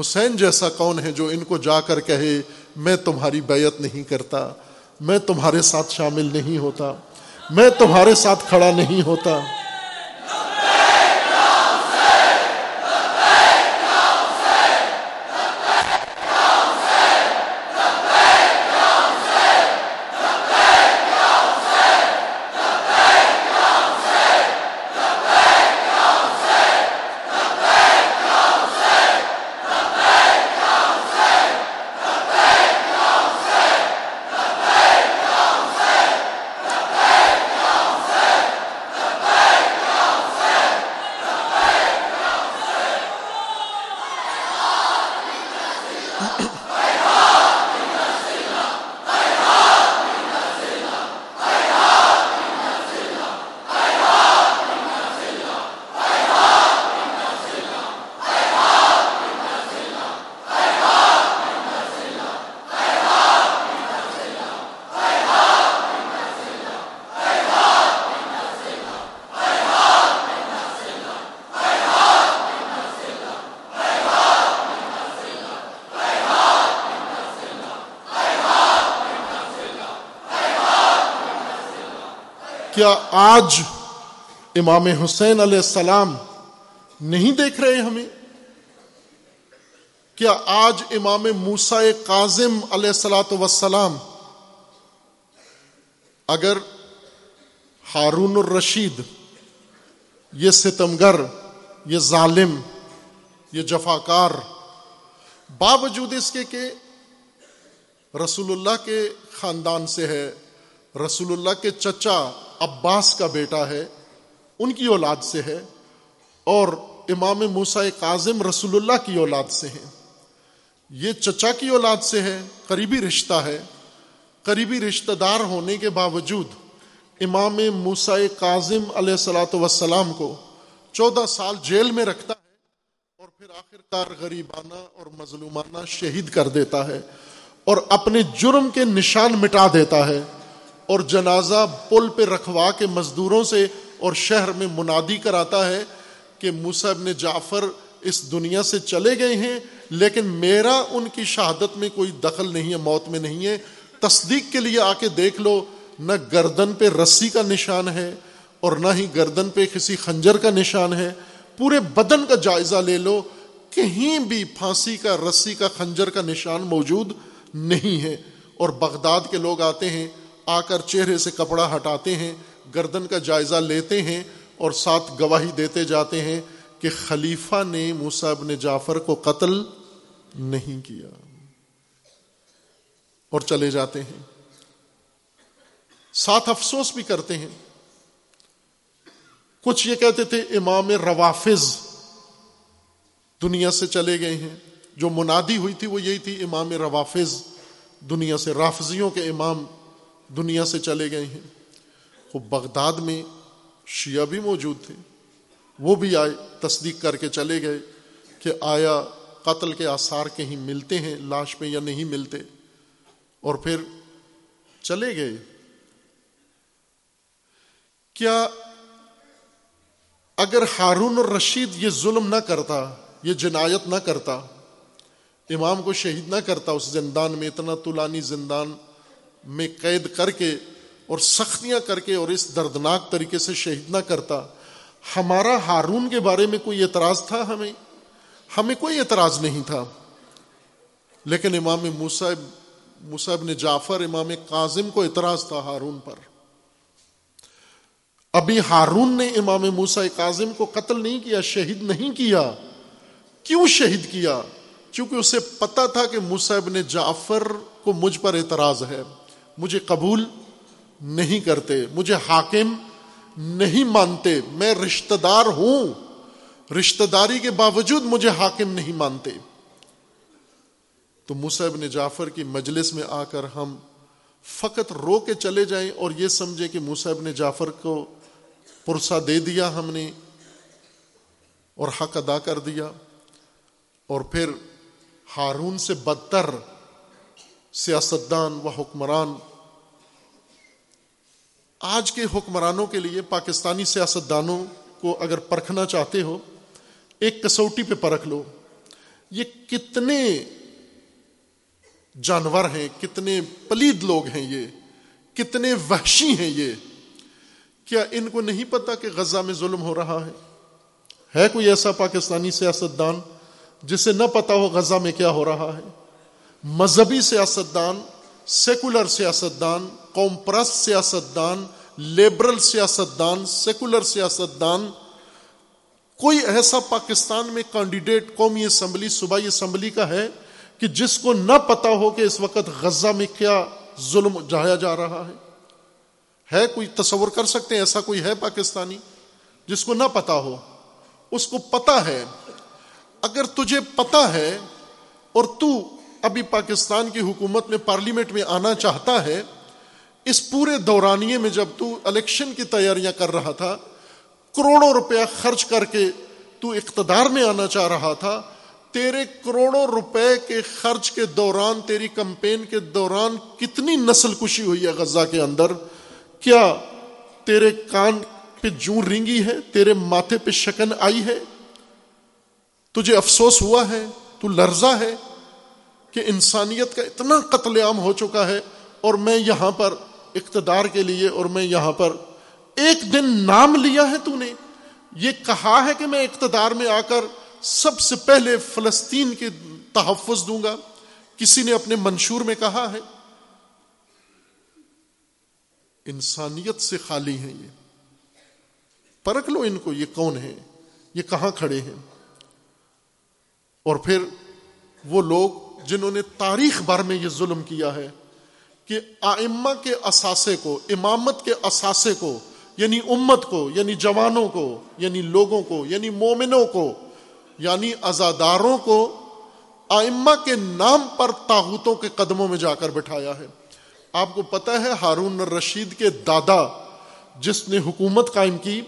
حسین جیسا کون ہے جو ان کو جا کر کہے، میں تمہاری بیعت نہیں کرتا؟ میں تمہارے ساتھ شامل نہیں ہوتا میں تمہارے ساتھ کھڑا نہیں ہوتا۔ کیا آج امام حسین علیہ السلام نہیں دیکھ رہے ہمیں؟ کیا آج امام موسا کاظم علیہ السلاۃ وسلام اگر ہارون الرشید، یہ ستمگر، یہ ظالم، یہ جفاکار باوجود اس کے کہ رسول اللہ کے خاندان سے ہے، رسول اللہ کے چچا عباس کا بیٹا ہے، ان کی اولاد سے ہے اور امام موسا کاظم رسول اللہ کی اولاد سے ہیں۔ یہ چچا کی اولاد سے ہے، قریبی رشتہ ہے۔ قریبی رشتہ دار ہونے کے باوجود امام موسا کاظم علیہ السلاۃ وسلام کو چودہ سال جیل میں رکھتا ہے اور پھر آخر کار غریبانہ اور مظلومانہ شہید کر دیتا ہے اور اپنے جرم کے نشان مٹا دیتا ہے۔ اور جنازہ پل پہ رکھوا کے مزدوروں سے اور شہر میں منادی کراتا ہے کہ مصحب نے جعفر اس دنیا سے چلے گئے ہیں، لیکن میرا ان کی شہادت میں کوئی دخل نہیں ہے، موت میں نہیں ہے۔ تصدیق کے لیے آ کے دیکھ لو، نہ گردن پہ رسی کا نشان ہے اور نہ ہی گردن پہ کسی خنجر کا نشان ہے۔ پورے بدن کا جائزہ لے لو، کہیں بھی پھانسی کا، رسی کا، خنجر کا نشان موجود نہیں ہے۔ اور بغداد کے لوگ آتے ہیں آ کر چہرے سے کپڑا ہٹاتے ہیں، گردن کا جائزہ لیتے ہیں اور ساتھ گواہی دیتے جاتے ہیں کہ خلیفہ نے موسا ابن جعفر کو قتل نہیں کیا۔ اور چلے جاتے ہیں۔ ساتھ افسوس بھی کرتے ہیں۔ کچھ یہ کہتے تھے، امام روافظ دنیا سے چلے گئے ہیں۔ جو منادی ہوئی تھی وہ یہی تھی، امام روافظ دنیا سے، رافضیوں کے امام دنیا سے چلے گئے ہیں۔ وہ بغداد میں شیعہ بھی موجود تھے۔ وہ بھی آئے، تصدیق کر کے چلے گئے کہ آیا قتل کے آثار کہیں ملتے ہیں، لاش میں یا نہیں ملتے۔ اور پھر چلے گئے۔ کیا اگر ہارون الرشید یہ ظلم نہ کرتا، یہ جنایت نہ کرتا، امام کو شہید نہ کرتا اس زندان میں، اتنا طولانی زندان میں قید کر کے اور سختیاں کر کے اور اس دردناک طریقے سے شہید نہ کرتا۔ ہمارا ہارون کے بارے میں کوئی اعتراض تھا ہمیں؟ ہمیں کوئی اعتراض نہیں تھا۔ لیکن امام موسیب مصعب نے جعفر، امام کاظم کو اعتراض تھا ہارون پر۔ ابھی ہارون نے امام موسا کاظم کو قتل نہیں کیا، شہید نہیں کیا۔ کیوں شہید کیا؟ چونکہ اسے پتا تھا کہ مصعب نے جعفر کو مجھ پر اعتراض ہے۔ مجھے قبول نہیں کرتے، مجھے حاکم نہیں مانتے، میں رشتہ دار ہوں۔ رشتہ داری کے باوجود مجھے حاکم نہیں مانتے۔ تو مصعب نے جعفر کی مجلس میں آ کر ہم فقط رو کے چلے جائیں اور یہ سمجھے کہ مصعب نے جعفر کو پرسا دے دیا ہم نے اور حق ادا کر دیا۔ اور پھر ہارون سے بدتر سیاستدان و حکمران آج کے حکمرانوں کے لیے پاکستانی سیاستدانوں کو اگر پرکھنا چاہتے ہو، ایک کسوٹی پہ پرکھ لو۔ یہ کتنے جانور ہیں، کتنے پلید لوگ ہیں یہ، کتنے وحشی ہیں یہ۔ کیا ان کو نہیں پتا کہ غزہ میں ظلم ہو رہا ہے؟ ہے کوئی ایسا پاکستانی سیاست دان جسے نہ پتا ہو غزہ میں کیا ہو رہا ہے؟ مذہبی سیاست دان سیکولر سیاست دان قوم پرست سیاست دان لیبرل سیاست دان سیکولر سیاست دان کوئی ایسا پاکستان میں کینڈیڈیٹ قومی اسمبلی، صوبائی اسمبلی کا ہے کہ جس کو نہ پتا ہو کہ اس وقت غزہ میں کیا ظلم جایا جا رہا ہے؟ ہے کوئی تصور کر سکتے ہیں ایسا کوئی ہے پاکستانی جس کو نہ پتا ہو؟ اس کو پتا ہے۔ اگر تجھے پتا ہے اور تو ابھی پاکستان کی حکومت میں پارلیمنٹ میں آنا چاہتا ہے اس پورے دورانیے میں جب تو الیکشن کی تیاریاں کر رہا تھا، کروڑوں روپیہ خرچ کر کے تو اقتدار میں آنا چاہ رہا تھا، تیرے کروڑوں روپے کے خرچ کے دوران، تیری کمپین کے دوران کتنی نسل کشی ہوئی ہے غزہ کے اندر؟ کیا تیرے کان پہ جوں رینگی ہے؟ تیرے ماتھے پہ شکن آئی ہے؟ تجھے افسوس ہوا ہے؟ تو لرزا ہے کہ انسانیت کا اتنا قتل عام ہو چکا ہے اور میں یہاں پر اقتدار کے لیے اور میں یہاں پر ایک دن نام لیا ہے تو نے، یہ کہا ہے کہ میں اقتدار میں آ کر سب سے پہلے فلسطین کے تحفظ دوں گا۔ کسی نے اپنے منشور میں کہا ہے، انسانیت سے خالی ہیں یہ۔ پرکھ لو ان کو، یہ کون ہے یہ کہاں کھڑے ہیں؟ اور پھر وہ لوگ جنہوں نے تاریخ بھر میں یہ ظلم کیا ہے کہ آئمہ کے اثاثے کو، امامت کے اثاثے کو یعنی امت کو یعنی جوانوں کو یعنی لوگوں کو یعنی مومنوں کو یعنی ازاداروں کو آئمہ کے نام پر تاغتوں کے قدموں میں جا کر بٹھایا ہے۔ آپ کو پتا ہے ہارون رشید کے دادا جس نے حکومت قائم کی،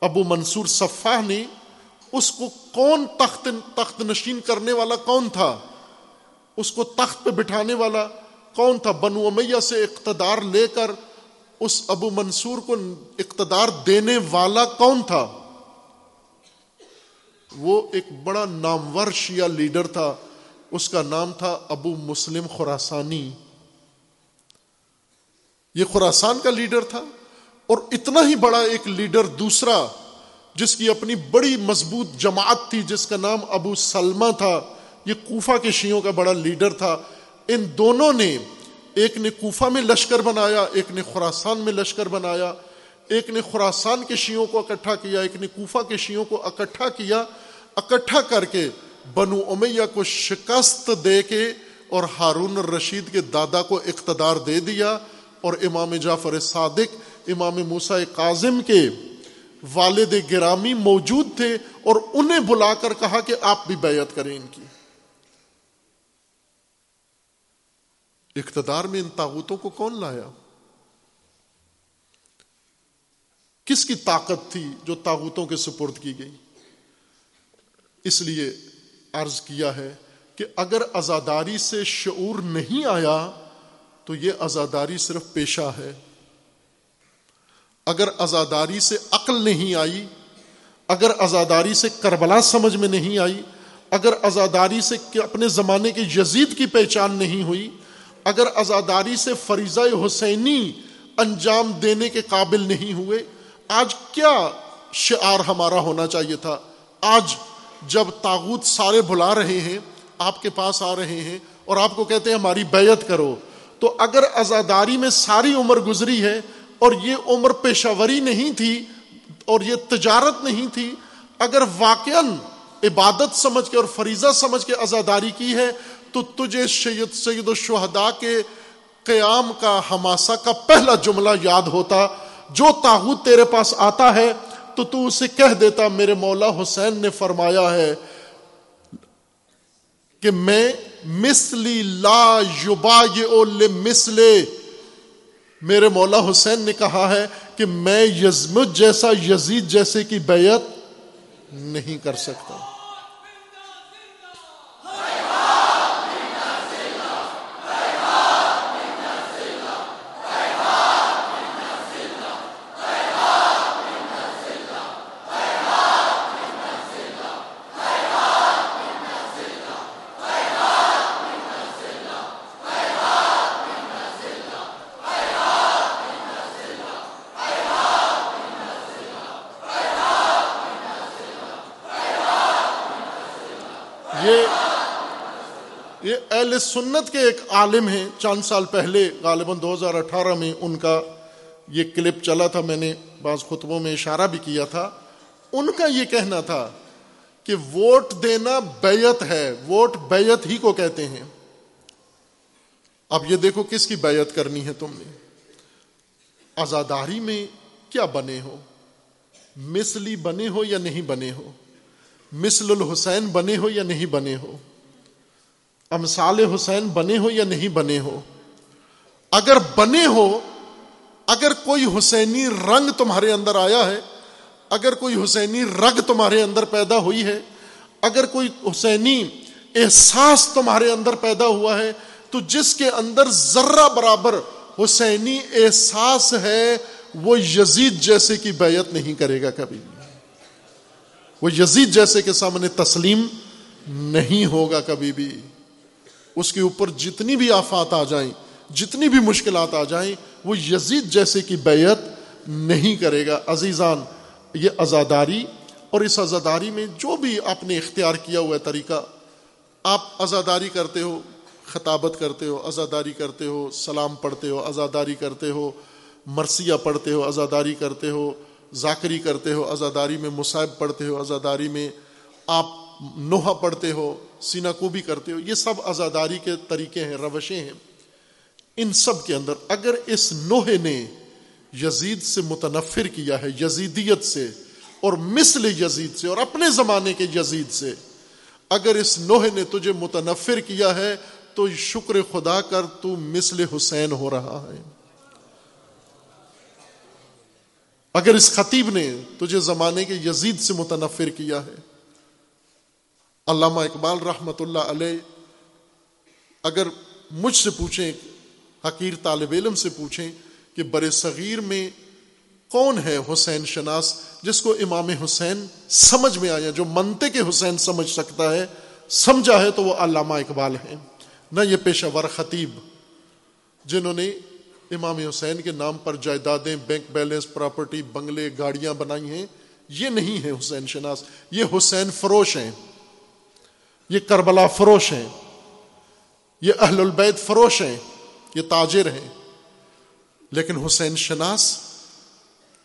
ابو منصور صفا نے، اس کو کون تخت تخت نشین کرنے والا کون تھا؟ اس کو تخت پہ بٹھانے والا کون تھا؟ بنو امیہ سے اقتدار لے کر اس ابو منصور کو اقتدار دینے والا کون تھا؟ وہ ایک بڑا نامور شیعہ لیڈر تھا۔ اس کا نام تھا ابو مسلم خوراسانی یہ خوراسان کا لیڈر تھا اور اتنا ہی بڑا ایک لیڈر دوسرا، جس کی اپنی بڑی مضبوط جماعت تھی، جس کا نام ابو سلمہ تھا۔ یہ کوفہ کے شیوں کا بڑا لیڈر تھا۔ ان دونوں نے، ایک نے کوفہ میں لشکر بنایا، ایک نے خوراسان میں لشکر بنایا، ایک نے خوراسان کے شیوں کو اکٹھا کیا، ایک نے کوفہ کے شیوں کو اکٹھا کیا، اکٹھا کر کے بنو امیہ کو شکست دے کے اور ہارون الرشید کے دادا کو اقتدار دے دیا اور امام جعفر صادق، امام موسا کاظم کے والد گرامی موجود تھے اور انہیں بلا کر کہا کہ آپ بھی بیعت کریں ان کی۔ اقتدار میں ان تاغوتوں کو کون لایا؟ کس کی طاقت تھی جو تاغوتوں کے سپرد کی گئی؟ اس لیے عرض کیا ہے کہ اگر ازاداری سے شعور نہیں آیا، تو یہ ازاداری صرف پیشہ ہے۔ اگر ازاداری سے عقل نہیں آئی، اگر ازاداری سے کربلا سمجھ میں نہیں آئی، اگر ازاداری سے اپنے زمانے کے یزید کی پہچان نہیں ہوئی اگر ازاداری سے فریضہ حسینی انجام دینے کے قابل نہیں ہوئے، آج کیا شعار ہمارا ہونا چاہیے تھا؟ آج جب تاغوت سارے بلا رہے ہیں، آپ کے پاس آ رہے ہیں اور آپ کو کہتے ہیں ہماری بیعت کرو، تو اگر ازاداری میں ساری عمر گزری ہے اور یہ عمر پیشاوری نہیں تھی اور یہ تجارت نہیں تھی، اگر واقع عبادت سمجھ کے اور فریضہ سمجھ کے ازاداری کی ہے تو تجھے سید سید الشہداء کے قیام کا ہماسا کا پہلا جملہ یاد ہوتا، جو تاغت تیرے پاس آتا ہے، تو تو اسے کہہ دیتا، میرے مولا حسین نے فرمایا ہے کہ میں مسلی لا یوبا یہ مسلے میرے مولا حسین نے کہا ہے کہ میں یزمت جیسا، یزید جیسے کی بیعت نہیں کر سکتا۔ اہل سنت کے ایک عالم ہیں۔ چند سال پہلے، غالباً دو ہزار اٹھارہ میں ان کا یہ کلپ چلا تھا، میں نے بعض خطبوں میں اشارہ بھی کیا تھا۔ ان کا یہ کہنا تھا کہ ووٹ دینا بیعت ہے، ووٹ بیعت ہی کو کہتے ہیں۔ اب یہ دیکھو کس کی بیعت کرنی ہے تم نے۔ آزاداری میں کیا بنے ہو؟ مسلی بنے ہو یا نہیں بنے ہو؟ مثل الحسین بنے ہو یا نہیں بنے ہو؟ امثال حسین بنے ہو یا نہیں بنے ہو اگر بنے ہو اگر کوئی حسینی رنگ تمہارے اندر آیا ہے، اگر کوئی حسینی رگ تمہارے اندر پیدا ہوئی ہے، اگر کوئی حسینی احساس تمہارے اندر پیدا ہوا ہے، تو جس کے اندر ذرہ برابر حسینی احساس ہے، وہ یزید جیسے کی بیعت نہیں کرے گا کبھی۔ وہ یزید جیسے کے سامنے تسلیم نہیں ہوگا کبھی بھی۔ اس کے اوپر جتنی بھی آفات آ جائیں، جتنی بھی مشکلات آ جائیں، وہ یزید جیسے کی بیعت نہیں کرے گا۔ عزیزان، یہ ازاداری اور اس ازاداری میں جو بھی آپ نے اختیار کیا ہوا ہے طریقہ، آپ ازاداری کرتے ہو، خطابت کرتے ہو، ازاداری کرتے ہو، سلام پڑھتے ہو، ازاداری کرتے ہو، مرثیہ پڑھتے ہو، ازاداری کرتے ہو، ذاکری کرتے ہو، ازاداری میں مصائب پڑھتے ہو، ازاداری میں آپ نوحہ پڑھتے ہو سینہ کو بھی کرتے ہو، یہ سب ازاداری کے طریقے ہیں، روشیں ہیں۔ ان سب کے اندر اگر اس نوح نے یزید سے متنفر کیا ہے، یزیدیت سے، اور مثل یزید سے، اور اپنے زمانے کے یزید سے، اگر اس نوح نے تجھے متنفر کیا ہے، تو شکر خدا کر تو مثل حسین ہو رہا ہے۔ اگر اس خطیب نے تجھے زمانے کے یزید سے متنفر کیا ہے علامہ اقبال رحمۃ اللہ علیہ، اگر مجھ سے پوچھیں، حقیر طالب علم سے پوچھیں کہ بر صغیر میں کون ہے حسین شناس، جس کو امام حسین سمجھ میں آیا، جو منتے کے حسین سمجھ سکتا ہے، سمجھا ہے تو وہ علامہ اقبال ہیں۔ نہ یہ پیشہ ور خطیب، جنہوں نے امام حسین کے نام پر جائیدادیں، بینک بیلنس، پراپرٹی، بنگلے، گاڑیاں بنائی ہیں، یہ نہیں ہے حسین شناس، یہ حسین فروش ہیں۔ یہ کربلا فروش ہیں یہ اہل البید فروش ہیں یہ تاجر ہیں لیکن حسین شناس،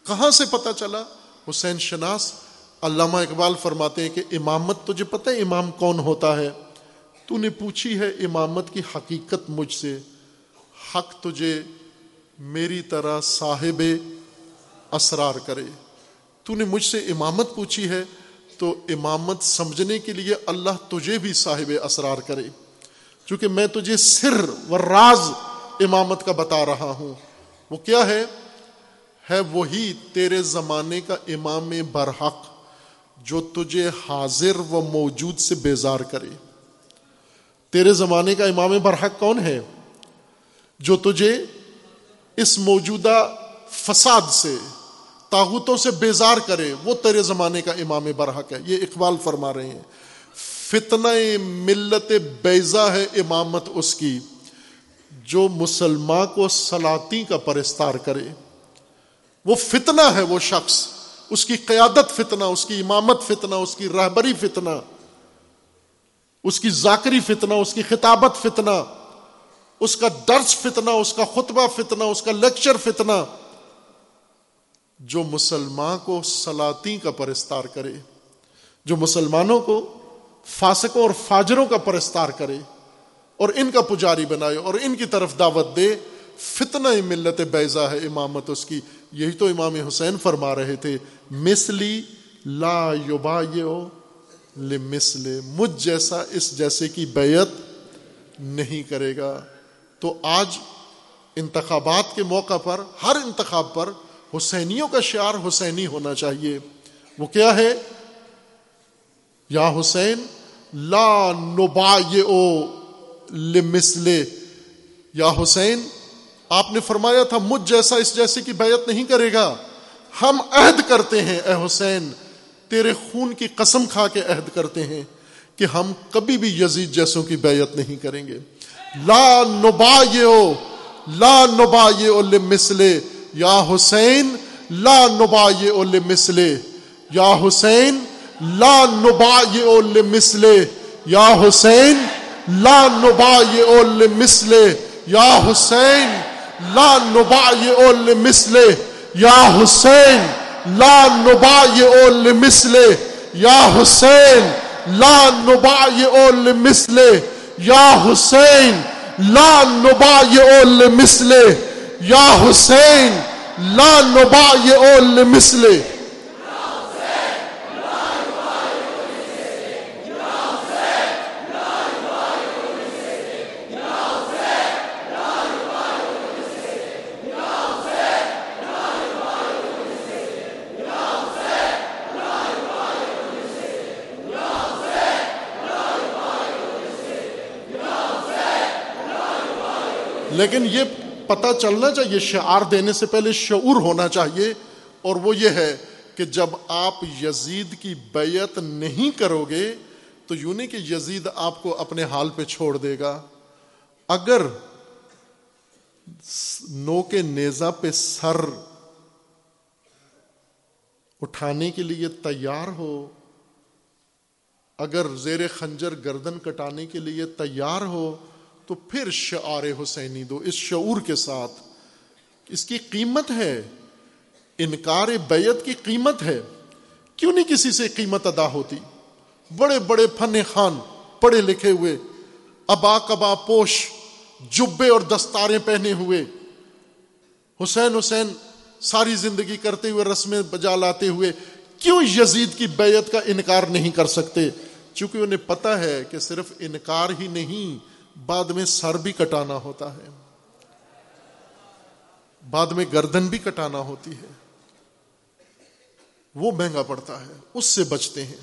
کہاں سے پتہ چلا؟ حسین شناس، علامہ اقبال فرماتے ہیں کہ امامت، تجھے پتہ ہے امام کون ہوتا ہے؟ تو نے پوچھی ہے امامت کی حقیقت مجھ سے۔ حق تجھے میری طرح صاحب اسرار کرے۔ تو نے مجھ سے امامت پوچھی ہے تو امامت سمجھنے کے لیے اللہ تجھے بھی صاحب اسرار کرے۔ چونکہ میں تجھے سر و راز امامت کا بتا رہا ہوں۔ وہ کیا ہے؟ ہے وہی تیرے زمانے کا امام برحق جو تجھے حاضر و موجود سے بیزار کرے۔ تیرے زمانے کا امام برحق کون ہے؟ جو تجھے اس موجودہ فساد سے تاغتوں سے بیزار کرے وہ تیرے زمانے کا امام برحق ہے، یہ اقبال فرما رہے ہیں۔ فتنہ ملت بیزا ہے امامت اس کی، جو مسلمان کو سلاطی کا پرستار کرے۔ وہ فتنہ ہے وہ شخص، اس کی قیادت فتنہ، اس کی امامت فتنہ، اس کی رہبری فتنہ، اس کی ذاکری فتنہ، اس کی خطابت فتنہ، اس کا درس فتنہ، اس کا خطبہ فتنہ، اس کا لیکچر فتنہ۔ جو مسلمان کو سلاطی کا پرستار کرے، جو مسلمانوں کو فاسقوں اور فاجروں کا پرستار کرے اور ان کا پجاری بنائے اور ان کی طرف دعوت دے، فتنہ ملت بیزا ہے امامت اس کی۔ یہی تو امام حسین فرما رہے تھے مسلی لا یوبا مسل مجھ جیسا اس جیسے کی بیعت نہیں کرے گا۔ تو آج انتخابات کے موقع پر، ہر انتخاب پر حسینیوں کا شعار حسینی ہونا چاہیے۔ وہ کیا ہے؟ یا حسین، لا نبا او لمسلے یا حسین، آپ نے فرمایا تھا، مجھ جیسا اس جیسے کی بیعت نہیں کرے گا۔ ہم عہد کرتے ہیں، اے حسین، تیرے خون کی قسم کھا کے عہد کرتے ہیں کہ ہم کبھی بھی یزید جیسوں کی بیعت نہیں کریں گے۔ لا نبا لا نبا مسلے یا حسین لا نبا مسلے یا حسین لا نبا مسلے یا حسین لا نبا مسلے یا حسین لا نبا مسلے یا حسین لا نبا مسلے یا حسین لا نبا مسلے یا حسین لا نبا یہ مسلے یا حسین لا نبا یہ مسلے لیکن یہ پتا چلنا چاہیے، شعار دینے سے پہلے شعور ہونا چاہیے۔ اور وہ یہ ہے کہ جب آپ یزید کی بیعت نہیں کرو گے، تو یوں نہیں کہ یزید آپ کو اپنے حال پہ چھوڑ دے گا۔ اگر نو کے نیزا پہ سر اٹھانے کے لیے تیار ہو، اگر زیر خنجر گردن کٹانے کے لیے تیار ہو تو پھر شعار حسینی دو، اس شعور کے ساتھ۔ اس کی قیمت ہے، انکار بیت کی قیمت ہے۔ کیوں نہیں کسی سے قیمت ادا ہوتی؟ بڑے بڑے فن خان، پڑھے لکھے ہوئے۔ ابا کبا پوش، جبے اور دستاریں پہنے ہوئے۔ حسین حسین ساری زندگی کرتے ہوئے، رسمیں بجا لاتے ہوئے۔ کیوں یزید کی بیعت کا انکار نہیں کر سکتے؟ چونکہ انہیں پتا ہے کہ صرف انکار ہی نہیں بعد میں سر بھی کٹانا ہوتا ہے۔ بعد میں گردن بھی کٹانا ہوتی ہے۔ وہ مہنگا پڑتا ہے، اس سے بچتے ہیں۔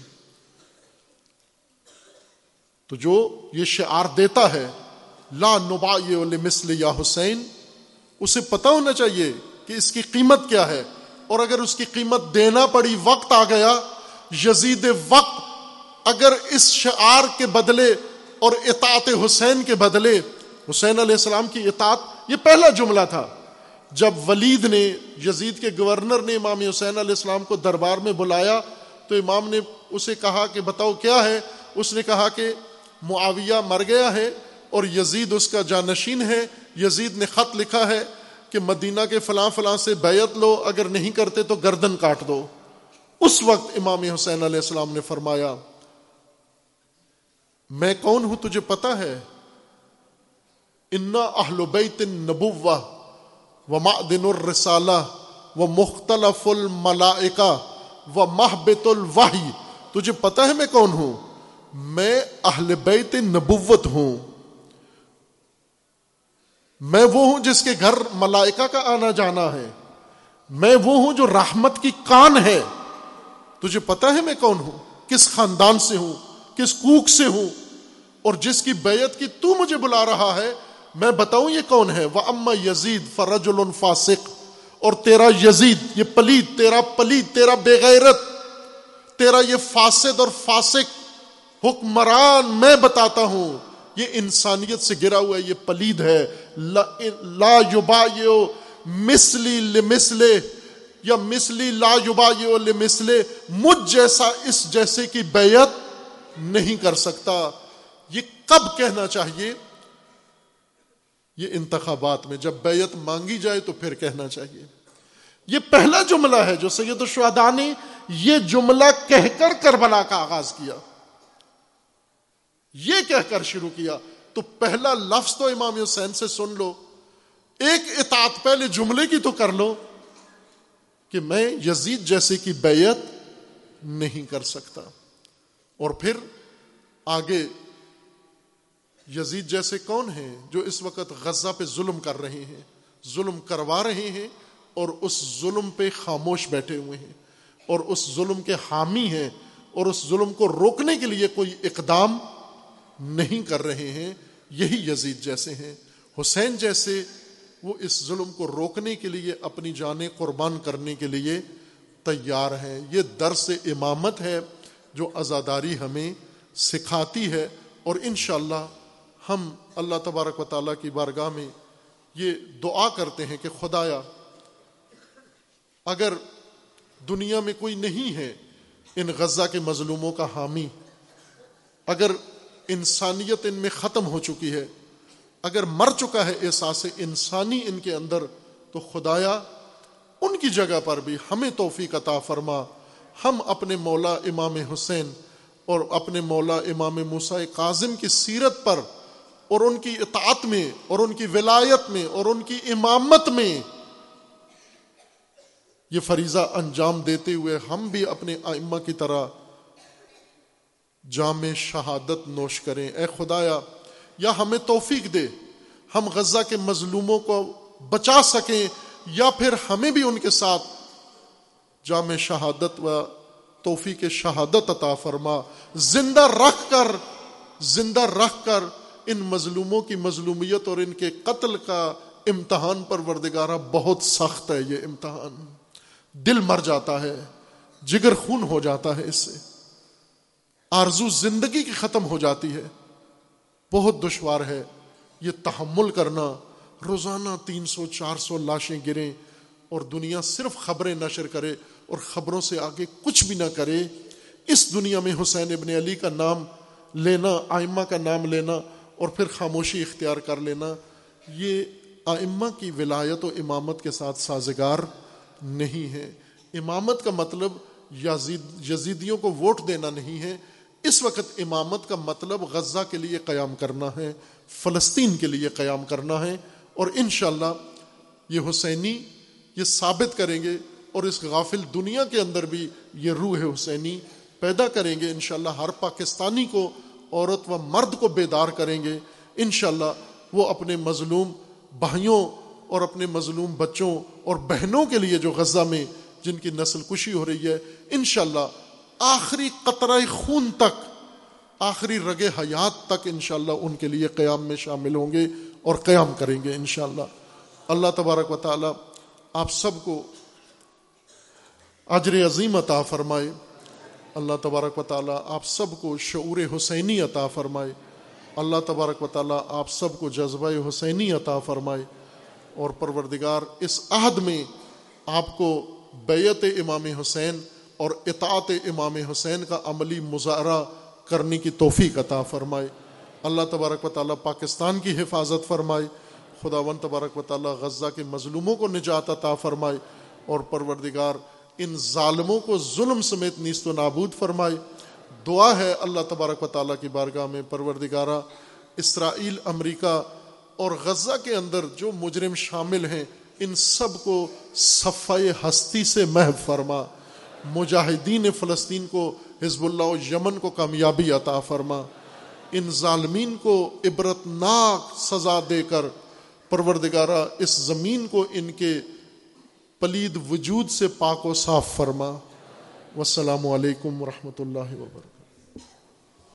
تو جو یہ شعار دیتا ہے، لا نبا مسل یا حسین، اسے پتا ہونا چاہیے کہ اس کی قیمت کیا ہے۔ اور اگر اس کی قیمت دینا پڑی، وقت آ گیا، یزید وقت اگر اس شعار کے بدلے اور اطاعت حسین کے بدلے، حسین علیہ السلام کی اطاعت، یہ پہلا جملہ تھا۔ جب ولید نے، یزید کے گورنر نے امام حسین علیہ السلام کو دربار میں بلایا، تو امام نے اسے کہا کہ بتاؤ کیا ہے؟ اس نے کہا کہ معاویہ مر گیا ہے اور یزید اس کا جانشین ہے۔ یزید نے خط لکھا ہے کہ مدینہ کے فلاں فلاں سے بیعت لو، اگر نہیں کرتے تو گردن کاٹ دو۔ اس وقت امام حسین علیہ السلام نے فرمایا میں کون ہوں تجھے پتا ہے؟ انا اہل بیت النبوہ و معدن الرسالہ و مختلف الملائکہ و محبت الوحی۔ تجھے پتا ہے میں کون ہوں؟ میں اہل بیت نبوت ہوں۔ میں وہ ہوں جس کے گھر ملائکہ کا آنا جانا ہے۔ میں وہ ہوں جو رحمت کی کان ہے۔ تجھے پتا ہے میں کون ہوں؟ کس خاندان سے ہوں؟ کس کوک سے ہوں اور جس کی بیعت کی تو مجھے بلا رہا ہے، میں بتاؤں یہ کون ہے؟ وہ اما یزید فرج الفاسق اور تیرا یزید، یہ پلید، تیرا پلید، تیرا بےغیرت تیرا یہ فاسد اور فاسق حکمران میں بتاتا ہوں۔ یہ انسانیت سے گرا ہوا ہے، یہ پلید ہے۔ لا یوبا مسلی لمسلے یا مسلی لا یوبا لمسلے مجھ جیسا اس جیسے کی بیعت نہیں کر سکتا۔ یہ کب کہنا چاہیے؟ یہ انتخابات میں جب بیعت مانگی جائے تو پھر کہنا چاہیے۔ یہ پہلا جملہ ہے جو سید الشہداء نے یہ جملہ کہہ کر کربلا کا آغاز کیا۔ یہ کہہ کر شروع کیا۔ تو پہلا لفظ تو امام حسین سے سن لو۔ ایک اطاعت پہلے جملے کی تو کر لو کہ میں یزید جیسے کی بیعت نہیں کر سکتا۔ اور پھر آگے یزید جیسے کون ہیں جو اس وقت غزہ پہ ظلم کر رہے ہیں، ظلم کروا رہے ہیں اور اس ظلم پہ خاموش بیٹھے ہوئے ہیں اور اس ظلم کے حامی ہیں اور اس ظلم کو روکنے کے لیے کوئی اقدام نہیں کر رہے ہیں، یہی یزید جیسے ہیں۔ حسین جیسے وہ اس ظلم کو روکنے کے لیے، اپنی جانیں قربان کرنے کے لیے تیار ہیں۔ یہ درس امامت ہے۔ جو ازاداری ہمیں سکھاتی ہے اور انشاءاللہ اللہ ہم اللہ تبارک و تعالیٰ کی بارگاہ میں یہ دعا کرتے ہیں کہ خدایا، اگر دنیا میں کوئی نہیں ہے ان غزہ کے مظلوموں کا حامی، اگر انسانیت ان میں ختم ہو چکی ہے، اگر مر چکا ہے احساس انسانی ان کے اندر، تو خدایا ان کی جگہ پر بھی ہمیں توفیق عطا فرما۔ ہم اپنے مولا امام حسین اور اپنے مولا امام موسا کاظم کی سیرت پر اور ان کی اطاعت میں اور ان کی ولایت میں اور ان کی امامت میں یہ فریضہ انجام دیتے ہوئے ہم بھی اپنے ائمہ کی طرح جام شہادت نوش کریں۔ اے خدایا، یا ہمیں توفیق دے، ہم غزہ کے مظلوموں کو بچا سکیں یا پھر ہمیں بھی ان کے ساتھ جام شہادت و توفیق شہادت عطا فرما۔ زندہ رکھ کر، زندہ رکھ کر ان مظلوموں کی مظلومیت اور ان کے قتل کا امتحان پر وردگارہ بہت سخت ہے یہ امتحان۔ دل مر جاتا ہے، جگر خون ہو جاتا ہے اس سے۔ آرزو زندگی کی ختم ہو جاتی ہے۔ بہت دشوار ہے یہ تحمل کرنا۔ روزانہ تین سو، چار سو لاشیں گریں اور دنیا صرف خبریں نشر کرے۔ اور خبروں سے آگے کچھ بھی نہ کرے، اس دنیا میں حسین ابن علی کا نام لینا، آئمہ کا نام لینا اور پھر خاموشی اختیار کر لینا، یہ آئمہ کی ولایت و امامت کے ساتھ سازگار نہیں ہے۔ امامت کا مطلب یزید، یزیدیوں کو ووٹ دینا نہیں ہے۔ اس وقت امامت کا مطلب غزہ کے لیے قیام کرنا ہے، فلسطین کے لیے قیام کرنا ہے اور انشاءاللہ یہ حسینی، یہ ثابت کریں گے اور اس غافل دنیا کے اندر بھی یہ روح حسینی پیدا کریں گے، انشاءاللہ ہر پاکستانی کو عورت و مرد کو بیدار کریں گے۔ انشاءاللہ وہ اپنے مظلوم بھائیوں اور اپنے مظلوم بچوں اور بہنوں کے لیے جو غزہ میں جن کی نسل کشی ہو رہی ہے، انشاءاللہ آخری قطرہ خون تک، آخری رگ حیات تک انشاءاللہ ان کے لیے قیام میں شامل ہوں گے اور قیام کریں گے انشاءاللہ۔ اللہ تبارک و تعالی آپ سب کو اجر عظیم عطا فرمائے۔ اللہ تبارک و تعالیٰ آپ سب کو شعور حسینی عطا فرمائے۔ اللہ تبارک و تعالیٰ آپ سب کو جذبہ حسینی عطا فرمائے۔ اور پروردگار، اس عہد میں آپ کو بیت امام حسین اور اطاعت امام حسین کا عملی مظاہرہ کرنے کی توفیق عطا فرمائے۔ اللہ تبارک و تعالیٰ پاکستان کی حفاظت فرمائے۔ خدا ون تبارک و تعالیٰ غزہ کے مظلوموں کو نجات عطا فرمائے۔ اور پروردگار ان ظالموں کو ظلم سمیت نیست و نابود فرمائے۔ دعا ہے اللہ تبارک و تعالیٰ کی بارگاہ میں پروردگارہ، اسرائیل، امریکہ اور غزہ کے اندر جو مجرم شامل ہیں، ان سب کو صفائی ہستی سے محب فرما۔ مجاہدین فلسطین کو، حزب اللہ و یمن کو کامیابی عطا فرما۔ ان ظالمین کو عبرت ناک سزا دے کر پروردگارہ، اس زمین کو ان کے پلید وجود سے پاک و صاف فرما۔ والسلام علیکم ورحمۃ اللہ وبرکاتہ۔